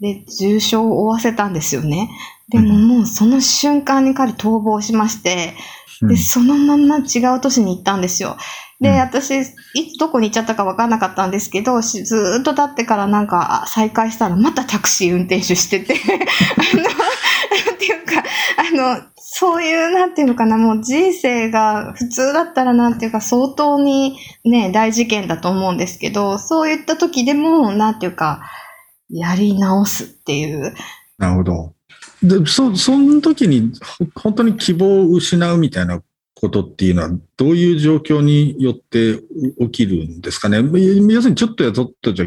で、重傷を負わせたんですよね。でももうその瞬間に彼逃亡しまして、で、そのまんま違う都市に行ったんですよ。で、私、いつどこに行っちゃったか分かんなかったんですけど、ずっと経ってからなんか再会したらまたタクシー運転手してて、あの、っていうか、あの、そういう、なんていうのかな、もう人生が普通だったらなんていうか相当にね、大事件だと思うんですけど、そういった時でも、なんていうか、やり直すっていう。なるほど。で、そ、その時に本当に希望を失うみたいなことっていうのは、どういう状況によって起きるんですかね？要するにちょっとやちょっとじ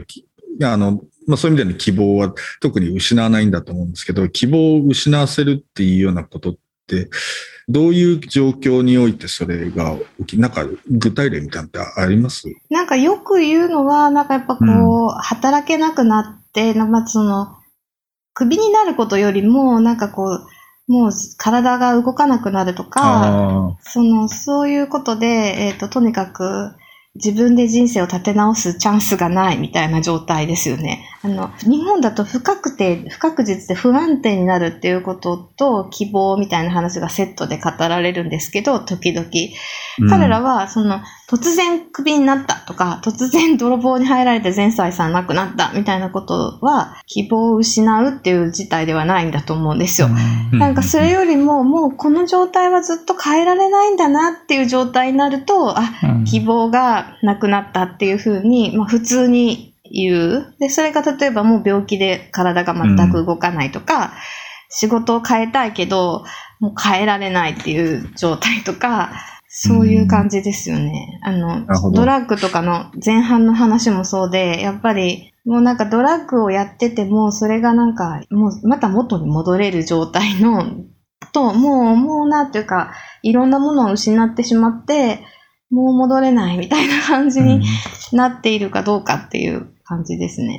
ゃ、あの、まあそういう意味での希望は特に失わないんだと思うんですけど、希望を失わせるっていうようなことって、どういう状況においてそれが起き、なんか具体例みたいなのってあります？なんかよく言うのは、なんかやっぱこう、うん、働けなくなって、まあその、クビになることよりも、なんかこう、もう体が動かなくなるとか、その、そういうことで、えっ、ー、と、とにかく、自分で人生を立て直すチャンスがないみたいな状態ですよね。あの、日本だと不確定、不確実で不安定になるっていうことと希望みたいな話がセットで語られるんですけど、時々。彼らは、その、突然クビになったとか、突然泥棒に入られて全財産なくなったみたいなことは、希望を失うっていう事態ではないんだと思うんですよ。なんかそれよりも、もうこの状態はずっと変えられないんだなっていう状態になると、あ、希望がなくなったっていうふうに、まあ普通にいう。で、それが例えばもう病気で体が全く動かないとか、仕事を変えたいけど、もう変えられないっていう状態とか、そういう感じですよね。あのドラッグとかの前半の話もそうで、やっぱりもうなんかドラッグをやってても、それがなんか、もうまた元に戻れる状態の、と、もう、もうなんていうか、いろんなものを失ってしまって、もう戻れないみたいな感じになっているかどうかっていう感じですね。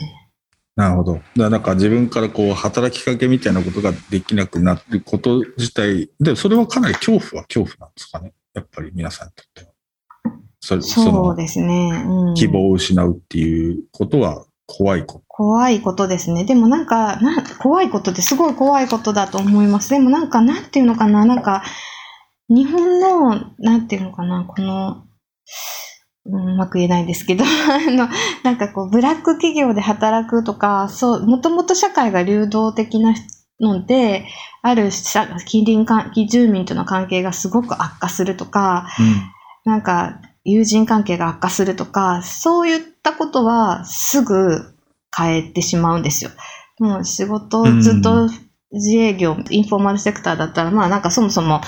なるほど。だからなんか自分からこう働きかけみたいなことができなくなること自体、で、それはかなり恐怖は恐怖なんですかね。やっぱり皆さんにとっては。それそそうのですね。うん、希望を失うっていうことは怖いこ怖いことですね。でもなんか、な怖いことってすごい怖いことだと思います。でもなんか、なんていうのかな、なんか、日本の、なんていうのかな、この、うんうまく言えないんですけど、あの、なんかこう、ブラック企業で働くとか、そう、もともと社会が流動的なので、ある社近隣関住民との関係がすごく悪化するとか、と。なんか、友人関係が悪化するとか、そういったことはすぐ変えてしまうんですよ。もう仕事をずっと自営業、インフォーマルセクターだったら、まあなんかそもそも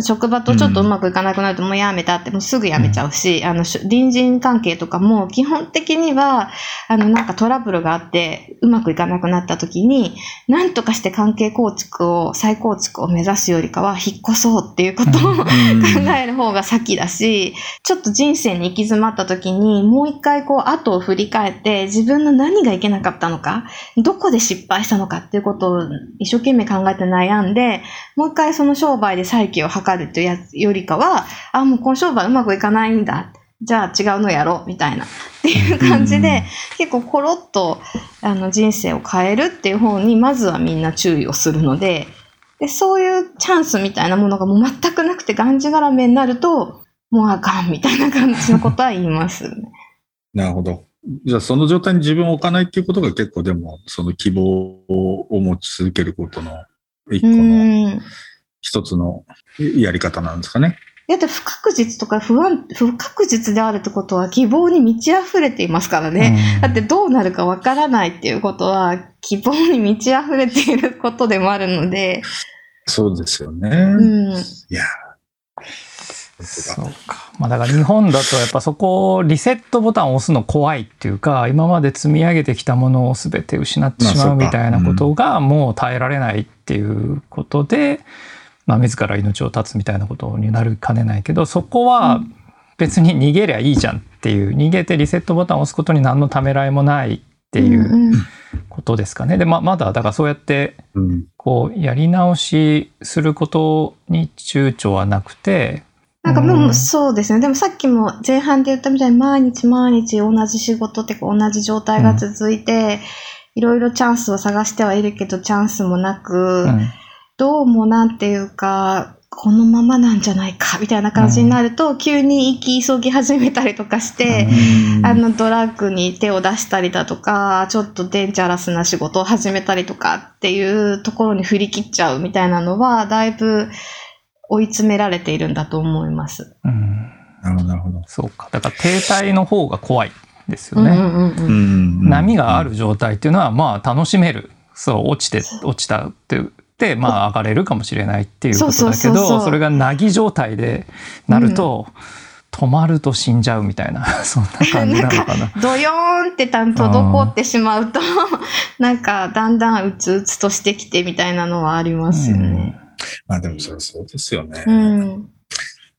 職場とちょっとうまくいかなくなるともうやめたってもうすぐやめちゃうし、あの、し隣人関係とかも基本的には、あのなんかトラブルがあってうまくいかなくなった時に、なんとかして関係構築を、再構築を目指すよりかは引っ越そうっていうことを、うん。考える方が先だし、ちょっと人生に行き詰まった時に、もう一回こう後を振り返って、自分の何がいけなかったのか、どこで失敗したのかっていうことを一生懸命考えて悩んで、もう一回その商売で再起を図るというやつよりかは、あ、もうこの商売うまくいかないんだ。じゃあ違うのやろう、みたいな。っていう感じで、結構コロッとあの人生を変えるっていう方に、まずはみんな注意をするので、で、そういうチャンスみたいなものがもう全くなくてがんじがらめになると、もうあかんみたいな感じのことは言いますね。なるほど。じゃあその状態に自分を置かないっていうことが結構でもその希望を持ち続けることの一個うのん。一つのやり方なんですかね。だって不確実とか不安、不確実であるってことは希望に満ち溢れていますからね。だってどうなるかわからないっていうことは希望に満ち溢れていることでもあるので、そうですよね。うん。いやーそうか。まあだから日本だとやっぱそこをリセットボタンを押すの怖いっていうか、今まで積み上げてきたものを全て失ってしまうみたいなことがもう耐えられないっていうことで、まあ自ら命を絶つみたいなことになるかねないけど、そこは別に逃げりゃいいじゃんっていう、逃げてリセットボタンを押すことに何のためらいもないっていうことですかね。で、ままだだからそうやってうんこうやり直しすることに躊躇はなくて、なんかでもうん。そうですね。でもさっきも前半で言ったみたいに毎日毎日同じ仕事って同じ状態が続いて、いろいろチャンスを探してはいるけどチャンスもなく、うん。どうもなんていうか、このままなんじゃないかみたいな感じになると、急に行き急ぎ始めたりとかして、うん。あのドラッグに手を出したりだとか、ちょっとデンジャラスな仕事を始めたりとかっていうところに振り切っちゃうみたいなのは、だいぶ追い詰められているんだと思います。うんなるほど、なるほど。そうか。だから停滞の方が怖いですよね。うんうんうんうんん波がある状態っていうのは、まあ楽しめる。そう、落ちて、落ちたって言って、まあ上がれるかもしれないっていうことだけそうそうそうそど、うそれが凪ぎ状態でなると、止まると死んじゃうみたいな、そんな感じなのかな。ドヨーンってたん滞ってしまうと、なんかだんだんうつうつとしてきてみたいなのはありますよね。まあでもそれそうですよね。うん。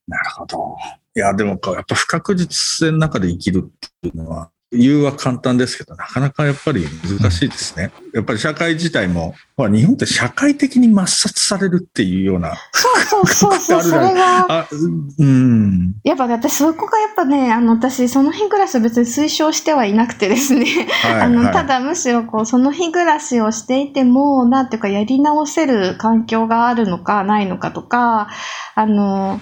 なるほど。いや、でもやっぱ不確実性の中で生きるっていうのは、言うは簡単ですけど、なかなかやっぱり難しいですね。やっぱり社会自体も、ほら日本って社会的に抹殺されるっていうような、そうそうそうそう、それが、あ、うん。やっぱ私そこがやっぱね、あの私その日暮らしを別に推奨してはいなくてですね、はい、あの、はいただむしろこう、その日暮らしをしていても、なんていうか、やり直せる環境があるのか、ないのかとか、あの、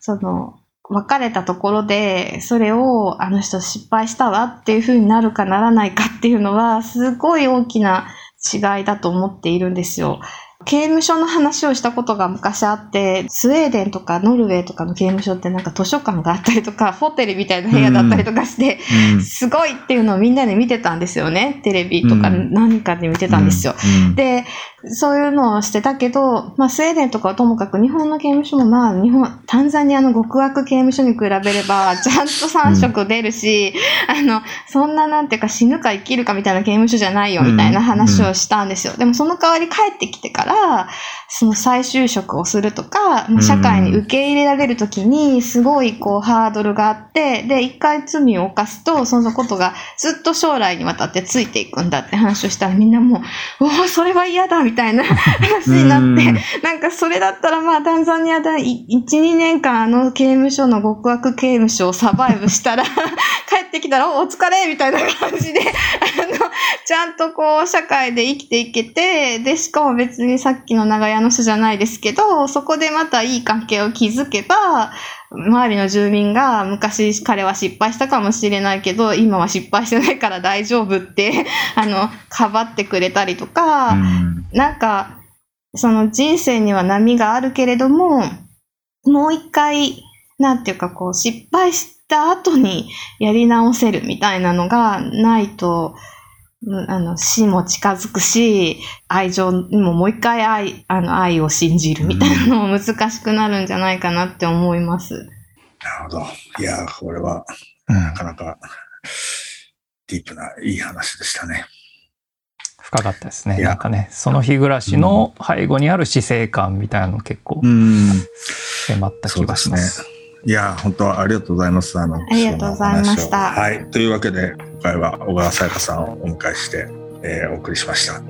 その、別れたところで、それを、あの人失敗したわっていう風になるかならないかっていうのは、すごい大きな違いだと思っているんですよ。刑務所の話をしたことが昔あって、スウェーデンとかノルウェーとかの刑務所ってなんか図書館があったりとか、ホテルみたいな部屋だったりとかして、うんすごいっていうのをみんなで見てたんですよね。テレビとかうん何かで見てたんですよ。うんで、そういうのをしてたけど、まあ、スウェーデンとかはともかく日本の刑務所もまあ、日本、タンザニアの極悪刑務所に比べれば、ちゃんと3食出るし、あの、そんななんていうか死ぬか生きるかみたいな刑務所じゃないよみたいな話をしたんですよ。でもその代わり帰ってきてから、その再就職をするとか、まあ社会に受け入れられるときに、すごいこうハードルがあって、で、一回罪を犯すと、そのことがずっと将来にわたってついていくんだって話をしたらみんなもう、おお、それは嫌だみたいな話になって、なんかそれだったらまあタンザニアで1、2年間あの刑務所の極悪刑務所をサバイブしたら、帰ってきたらおお疲れみたいな感じで、あの、ちゃんとこう社会で生きていけて、で、しかも別にさっきの長屋の人じゃないですけど、そこでまたいい関係を築けば、周りの住民が昔彼は失敗したかもしれないけど、今は失敗してないから大丈夫って、あの、かばってくれたりとか、うん。なんか、その人生には波があるけれども、もう一回、なんていうかこう、失敗した後にやり直せるみたいなのがないと、うんあの、死も近づくし、愛情にももう一回愛、あの、愛を信じるみたいなのも難しくなるんじゃないかなって思います。なるほど。いや、これは、うんなかなか、ディープな、いい話でしたね。深かったですね。なんかね、その日暮らしの背後にある死生観みたいなの結構うん。迫った気がします。そういや、本当ありがとうございます。あの、ありがとうございましたはい。というわけで、今回は小川さやかさんをお迎えして、えーお送りしました。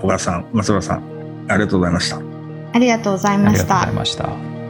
小川さん、松原さん、ありがとうございました。ありがとうございあましたりがとうござい。ました。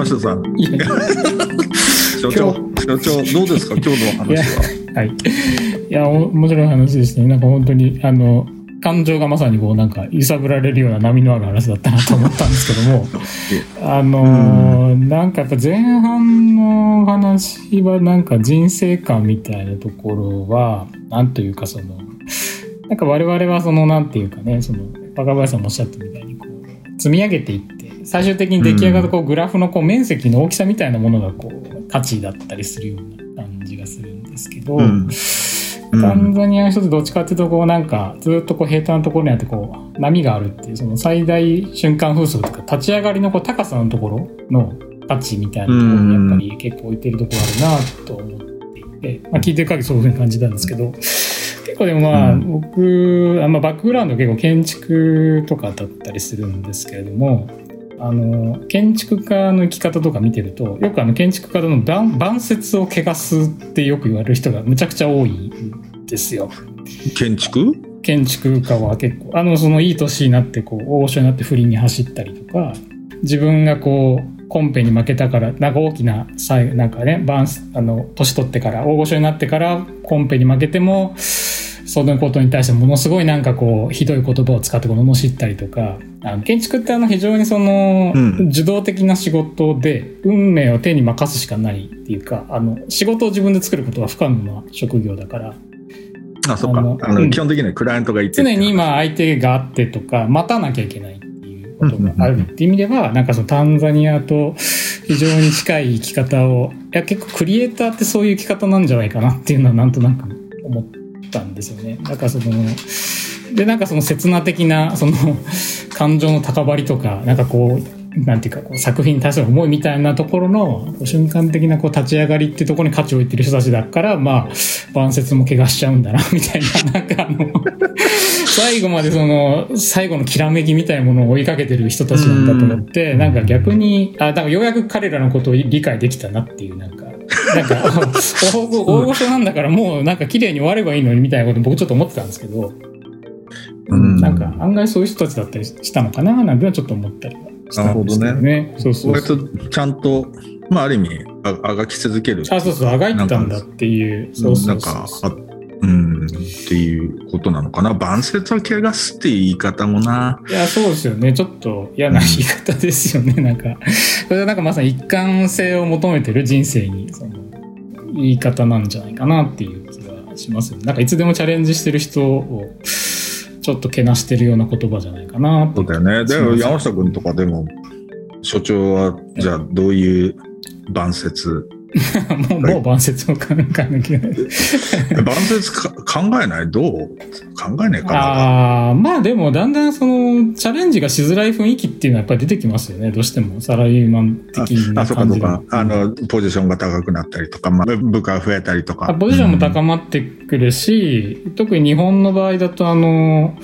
山下さん、いや。所長、所長、どうですか、今日のお話は。はい。いや、お面白い話でしたね。なんか本当に、あの、感情がまさにこうなんか揺さぶられるような波のある話だったなと思ったんですけども、あのーなんかやっぱ前半の話はなんか人生観みたいなところは、なんというかその、なんか我々はそのなんていうかね、その、若林さんもおっしゃったみたいにこう、積み上げていって、最終的に出来上がるこうグラフのこう面積の大きさみたいなものがこう価値だったりするような感じがするんですけど、うん。タンザニアの人ってどっちかっていうとこうなんかずっとこう平坦なところにあってこう波があるっていうその最大瞬間風速とか立ち上がりのこう高さのところの価値みたいなところにやっぱり結構置いてるところあるなと思って。いて、まあ、聞いてる限りそういうふうに感じたんですけど結構でもまあうん僕あんまバックグラウンド結構建築とかだったりするんですけれどもあの建築家の生き方とか見てるとよくあの建築家の晩晩節を汚すってよく言われる人がむちゃくちゃ多いんですよ。建築？建築家は結構あのそのいい年になってこう大御所になって不倫に走ったりとか自分がこうコンペに負けたからなんか大きな際なんかねバンスあの年取ってから大御所になってからコンペに負けてもそのことに対してものすごいなんかこうひどい言葉を使って罵ったりとかあの建築ってあの非常にその、うん。受動的な仕事で運命を手に任すしかないっていうかあの仕事を自分で作ることは不可能な職業だから。あ、そっか。あの基本的にはクライアントがいて。常に今相手があってとか待たなきゃいけないっていうことがあるっていう意味ではなんかそのタンザニアと非常に近い生き方をいや結構クリエイターってそういう生き方なんじゃないかなっていうのはなんとなく思ったんですよね。だかそのでなんかその刹那的なその感情の高まりとかなんかこうなんていうかこう作品に対する思いみたいなところの瞬間的なこう立ち上がりっていうところに価値を置いてる人たちだからまあ晩節も怪我しちゃうんだな みたいななんかあの最後までその最後のきらめきみたいなものを追いかけてる人たちなんだと思ってなんか逆にあだからようやく彼らのことを理解できたなっていうなんかなんか大大御所なんだからもうなんか綺麗に終わればいいのにみたいなこと僕ちょっと思ってたんですけど、うんなんか案外そういう人たちだったりしたのかな？なんてのはちょっと思ったりはしたんですけどね。そうそう割そう。とちゃんとまあ、ある意味、ああがき続ける。あ、そうそう、あがいたんだっていう。そうそなうんそうか、あうん、っていうことなのかな。晩節は汚すっていう言い方もな。いや、そうですよね。ちょっと嫌な言い方ですよね。なんか、それはなんかまさに一貫性を求めてる人生に、その、言い方なんじゃないかなっていう気がしますよね。なんかいつでもチャレンジしてる人を、ちょっとけなしてるような言葉じゃないかなそうだよね。でも、山下君とかでも、所長は、じゃあ、どういう晩節もう、もう晩節を考えなきゃいけない。晩節か考えない？どう？考えねえかな。ああ、まあでもだんだんそのチャレンジがしづらい雰囲気っていうのはやっぱり出てきますよね。どうしてもサラリーマン的なあ、そうかそうか。あの、ポジションが高くなったりとか、まあ、部下が増えたりとか。あポジションも高まってくるし、特に日本の場合だとあの、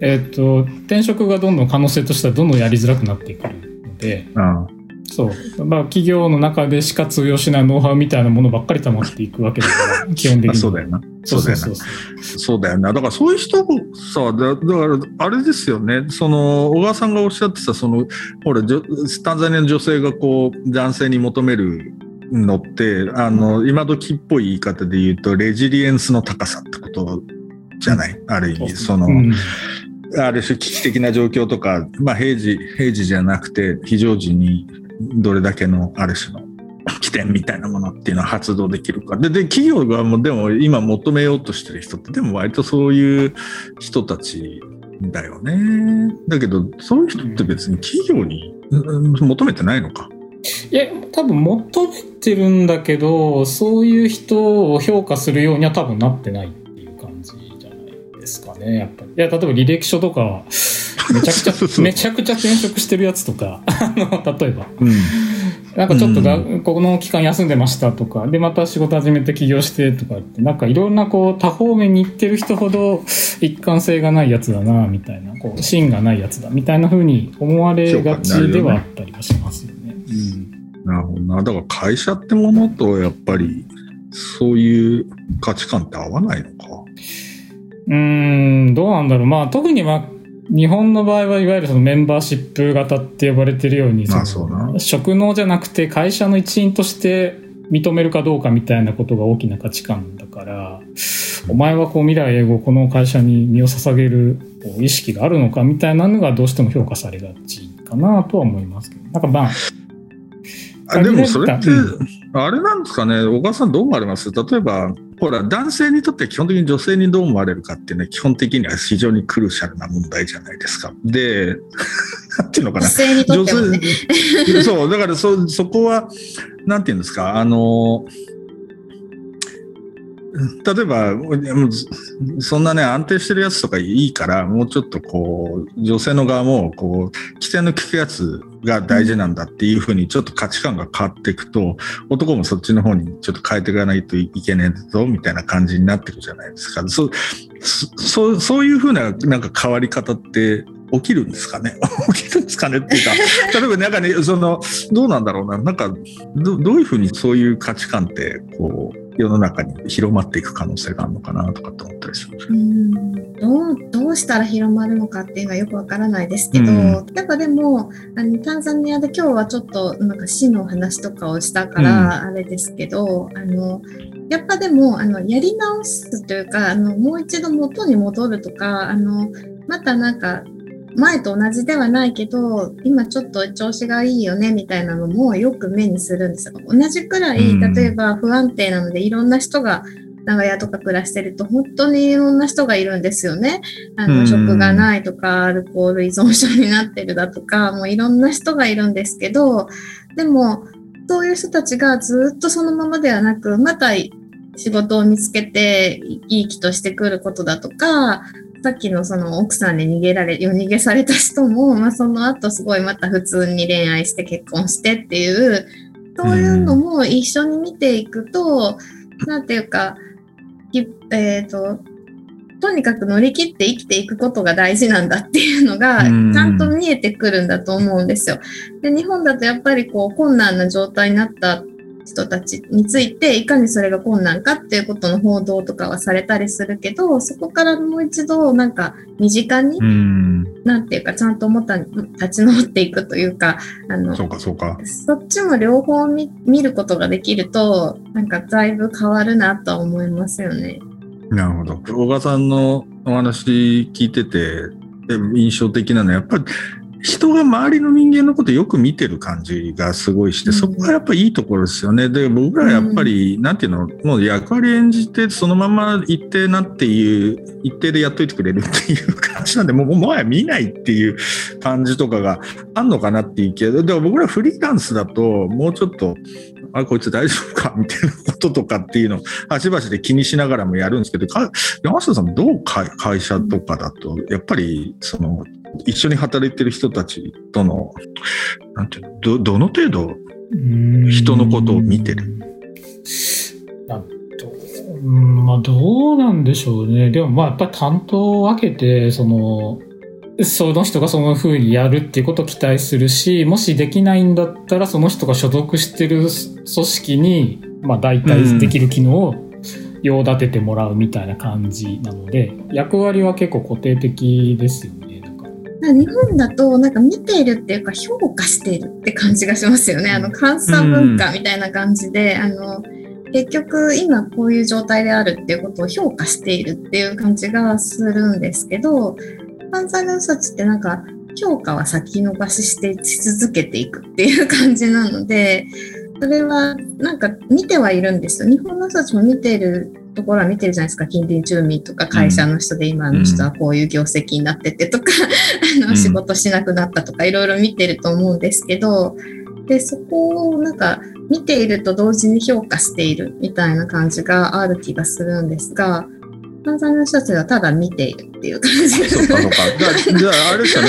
えっ、と、転職がどんどん可能性としてはどんどんやりづらくなってくるので、うん。そう。まあ企業の中でしか通用しないノウハウみたいなものばっかり溜まっていくわけだから、基本的あに。そうだよな。そそううだよなそうだよな。だからそういう人もさ、だだからあれですよね。その、小川さんがおっしゃってた、その、ほら、じょタンザニアの女性がこう、男性に求めるのって、あの、今時っぽい言い方で言うと、レジリエンスの高さってことじゃない？ある意味、その、うんある種危機的な状況とか、まあ平時、平時じゃなくて非常時にどれだけのある種の起点みたいなものっていうのは発動できるか。で、で企業がもうでも今求めようとしてる人ってでも割とそういう人たちだよね。だけど、そういう人って別に企業に求めてないのか。いや、多分求めてるんだけど、そういう人を評価するようには多分なってないっていう感じじゃないですかね、やっぱり。いや、例えば履歴書とか、めちゃくちそうそうゃ、めちゃくちゃ転職してるやつとか、あの、例えば、うん。なんかちょっとが、うこの期間休んでましたとか、で、また仕事始めて起業してとかって、なんかいろんなこう、多方面に行ってる人ほど一貫性がないやつだな、みたいな、こう、芯がないやつだ、みたいな風に思われがちではあったりはしますよね。うん。なるほどな。だから会社ってものとやっぱりそういう価値観って合わないのか？うーん、どうなんだろう。まあ、特にまあ、日本の場合はいわゆるそのメンバーシップ型って呼ばれてるように、職能じゃなくて会社の一員として認めるかどうかみたいなことが大きな価値観だから、お前はこう未来永劫この会社に身を捧げる意識があるのかみたいなのがどうしても評価されがちかなとは思いますけど。なんかまあ、あでもそれってう、あれなんですかね、小川さんどう思われます？例えば、ほら、男性にとって基本的に女性にどう思われるかっていうのは基本的には非常にクルーシャルな問題じゃないですか。で、なんていうのかな。女性にとってもね。そう、だからそ、そこは、なんていうんですか、あの、例えば、そんなね、安定してるやつとかいいから、もうちょっとこう、女性の側も、こう、規制の効くやつが大事なんだっていうふうに、ちょっと価値観が変わっていくと、男もそっちの方にちょっと変えていかないといけねえぞ、みたいな感じになってるじゃないですか。そう、そそういうふうな、なんか変わり方って、起きるんですかね？起きるんですかねっていうか、例えばなんかね、その、どうなんだろうな、なんか、どどういうふうにそういう価値観って、こう、世の中に広まっていく可能性があるのかなとかって思ったりするうん。どうどうしたら広まるのかっていうのはよくわからないですけど、うん。なんかでもあのタンザニアで今日はちょっとなんか死の話とかをしたからあれですけど、あのやっぱでもあのやり直すというかあのもう一度元に戻るとかあのまたなんか前と同じではないけど今ちょっと調子がいいよねみたいなのもよく目にするんですよ。同じくらいうん例えば不安定なのでいろんな人が長屋とか暮らしてると本当にいろんな人がいるんですよね。あうんの職がないとかアルコール依存症になってるだとかもういろんな人がいるんですけどでもそういう人たちがずっとそのままではなくまた仕事を見つけて生き生きとしてくることだとかさっきのその奥さんに逃げられ夜逃げされた人も、まあ、その後すごいまた普通に恋愛して結婚してっていうそういうのも一緒に見ていくと、なんていうか、きえっ、と、とにかく乗り切って生きていくことが大事なんだっていうのが、ちうんゃんと見えてくるんだと思うんですよ。で、日本だとやっぱりこう、困難な状態になった人たちについていかにそれが困難かっていうことの報道とかはされたりするけどそこからもう一度なんか身近に、うん。なんていうかちゃんと思った立ち直っていくというかあのそうか、そうか。そっちも両方見見ることができるとなんかだいぶ変わるなとは思いますよね。なるほど。小川さんのお話聞いてて、で印象的なのは、やっぱり人が周りの人間のことよく見てる感じがすごいして、うん。そこがやっぱいいところですよね。で、僕らやっぱり、なんていうの、もう役割演じて、そのまま一定なっていう、一定でやっといてくれるっていう感じなんで、もうもはや見ないっていう感じとかがあんのかなっていうけど、でも僕らフリーランスだと、もうちょっと、あ、こいつ大丈夫かみたいなこととかっていうのを、端々で気にしながらもやるんですけど、か山下さん、どう会会社とかだと、やっぱり、その、一緒に働いてる人たちとの、なんていうの、ど、どの程度、人のことを見てる？まあどうなんでしょうね。でもまあやっぱり担当を分けて、その、その人がその風にやるっていうことを期待するし、もしできないんだったらその人が所属してる組織に、まあ大体できる機能を用立ててもらうみたいな感じなので、役割は結構固定的ですよね。日本だとなんか見ているっていうか評価しているって感じがしますよね。あの監査文化みたいな感じで、あの結局今こういう状態であるっていうことを評価しているっていう感じがするんですけど、関西の人たちってなんか評価は先延ばししてし続けていくっていう感じなので、それはなんか見てはいるんですよ。日本の人たちも見てるところは見てるじゃないですか。近隣住民とか会社の人で今の人はこういう業績になっててとか、あの仕事しなくなったとかいろいろ見てると思うんですけど、で、そこをなんか見ていると同時に評価しているみたいな感じがある気がするんですが、関西の人たちはただ見ているっていう感じそうか、そうか。じゃあ、じゃああれですよね。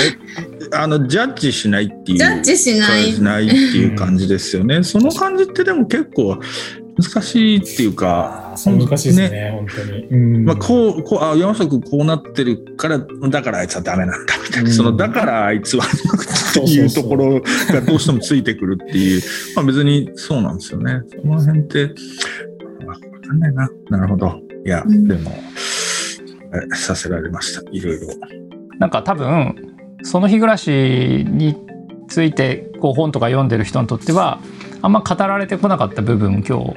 あの、ジャッジしないっていう。ジャッジしないしないっていう感じですよね。その感じってでも結構難しいっていうか、難しいですね、本当に。うんまあ、こう、こう、あ、山下君こうなってるから、だからあいつはダメなんだみたいな、うんその、だからあいつはっていうところがどうしてもついてくるっていう、まあ別にそうなんですよね。その辺って、わかんないな。なるほど。いや、うんでも、えさせられました。いろいろ。なんか多分その日暮らしについてこう本とか読んでる人にとってはあんま語られてこなかった部分今日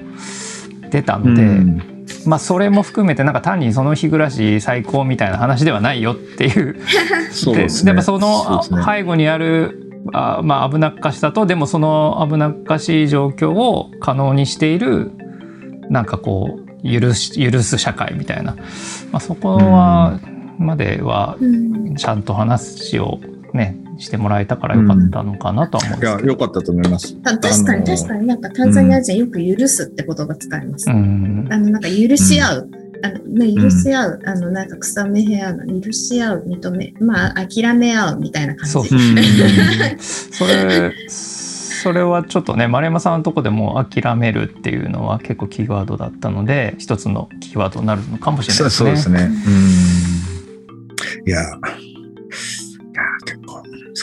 出たので、うん。まあそれも含めてなんか単にその日暮らし最高みたいな話ではないよっていう。そうですね。やっぱその背後にあるあまあ危なっかしさとでもその危なっかしい状況を可能にしているなんかこう許し許す社会みたいな、まあ、そこはまではうん。ちゃんと話をねしてもらえたからよかったのかなとは思うんいや、ですけど。良かったと思います。た確かに確かになんかタンザニア人よく許すって言葉使います。うんあのなんか許し合う。あのね、許し合う、あのなんか草めへ合うの許し合う認めまあ諦め合うみたいな感じそうそううんそれそれはちょっとね丸山さんのとこでも諦めるっていうのは結構キーワードだったので一つのキーワードになるのかもしれないですね。そうですね。うん。いや、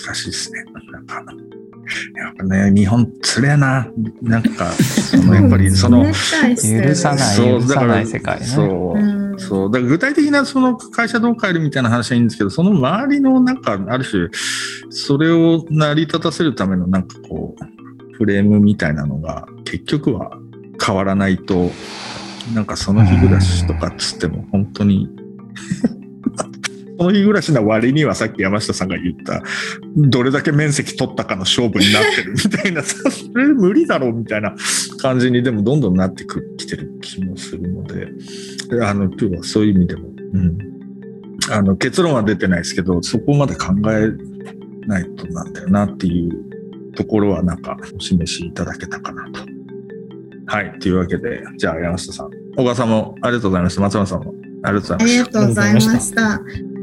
難しいですね。なんか、やっぱね、日本つれえな。なんか、そのやっぱり その、許さない許さない世界ねそう。うんそう。だから具体的なその会社どう変えるみたいな話はいいんですけど、その周りのなんか、ある種、それを成り立たせるためのなんかこう、フレームみたいなのが結局は変わらないと、なんかその日暮らしとかっつっても本当に、その日暮らしな割にはさっき山下さんが言った、どれだけ面積取ったかの勝負になってるみたいな、それ無理だろうみたいな感じにでもどんどんなってきてる気もするので、あの今日はそういう意味でも、うん、あの結論は出てないですけど、そこまで考えないとなんだよなっていうところはなんかお示しいただけたかなと。はい。というわけで、じゃあ山下さん、小川さんもありがとうございました。松山さんもありがとうございました。ありがとうございました。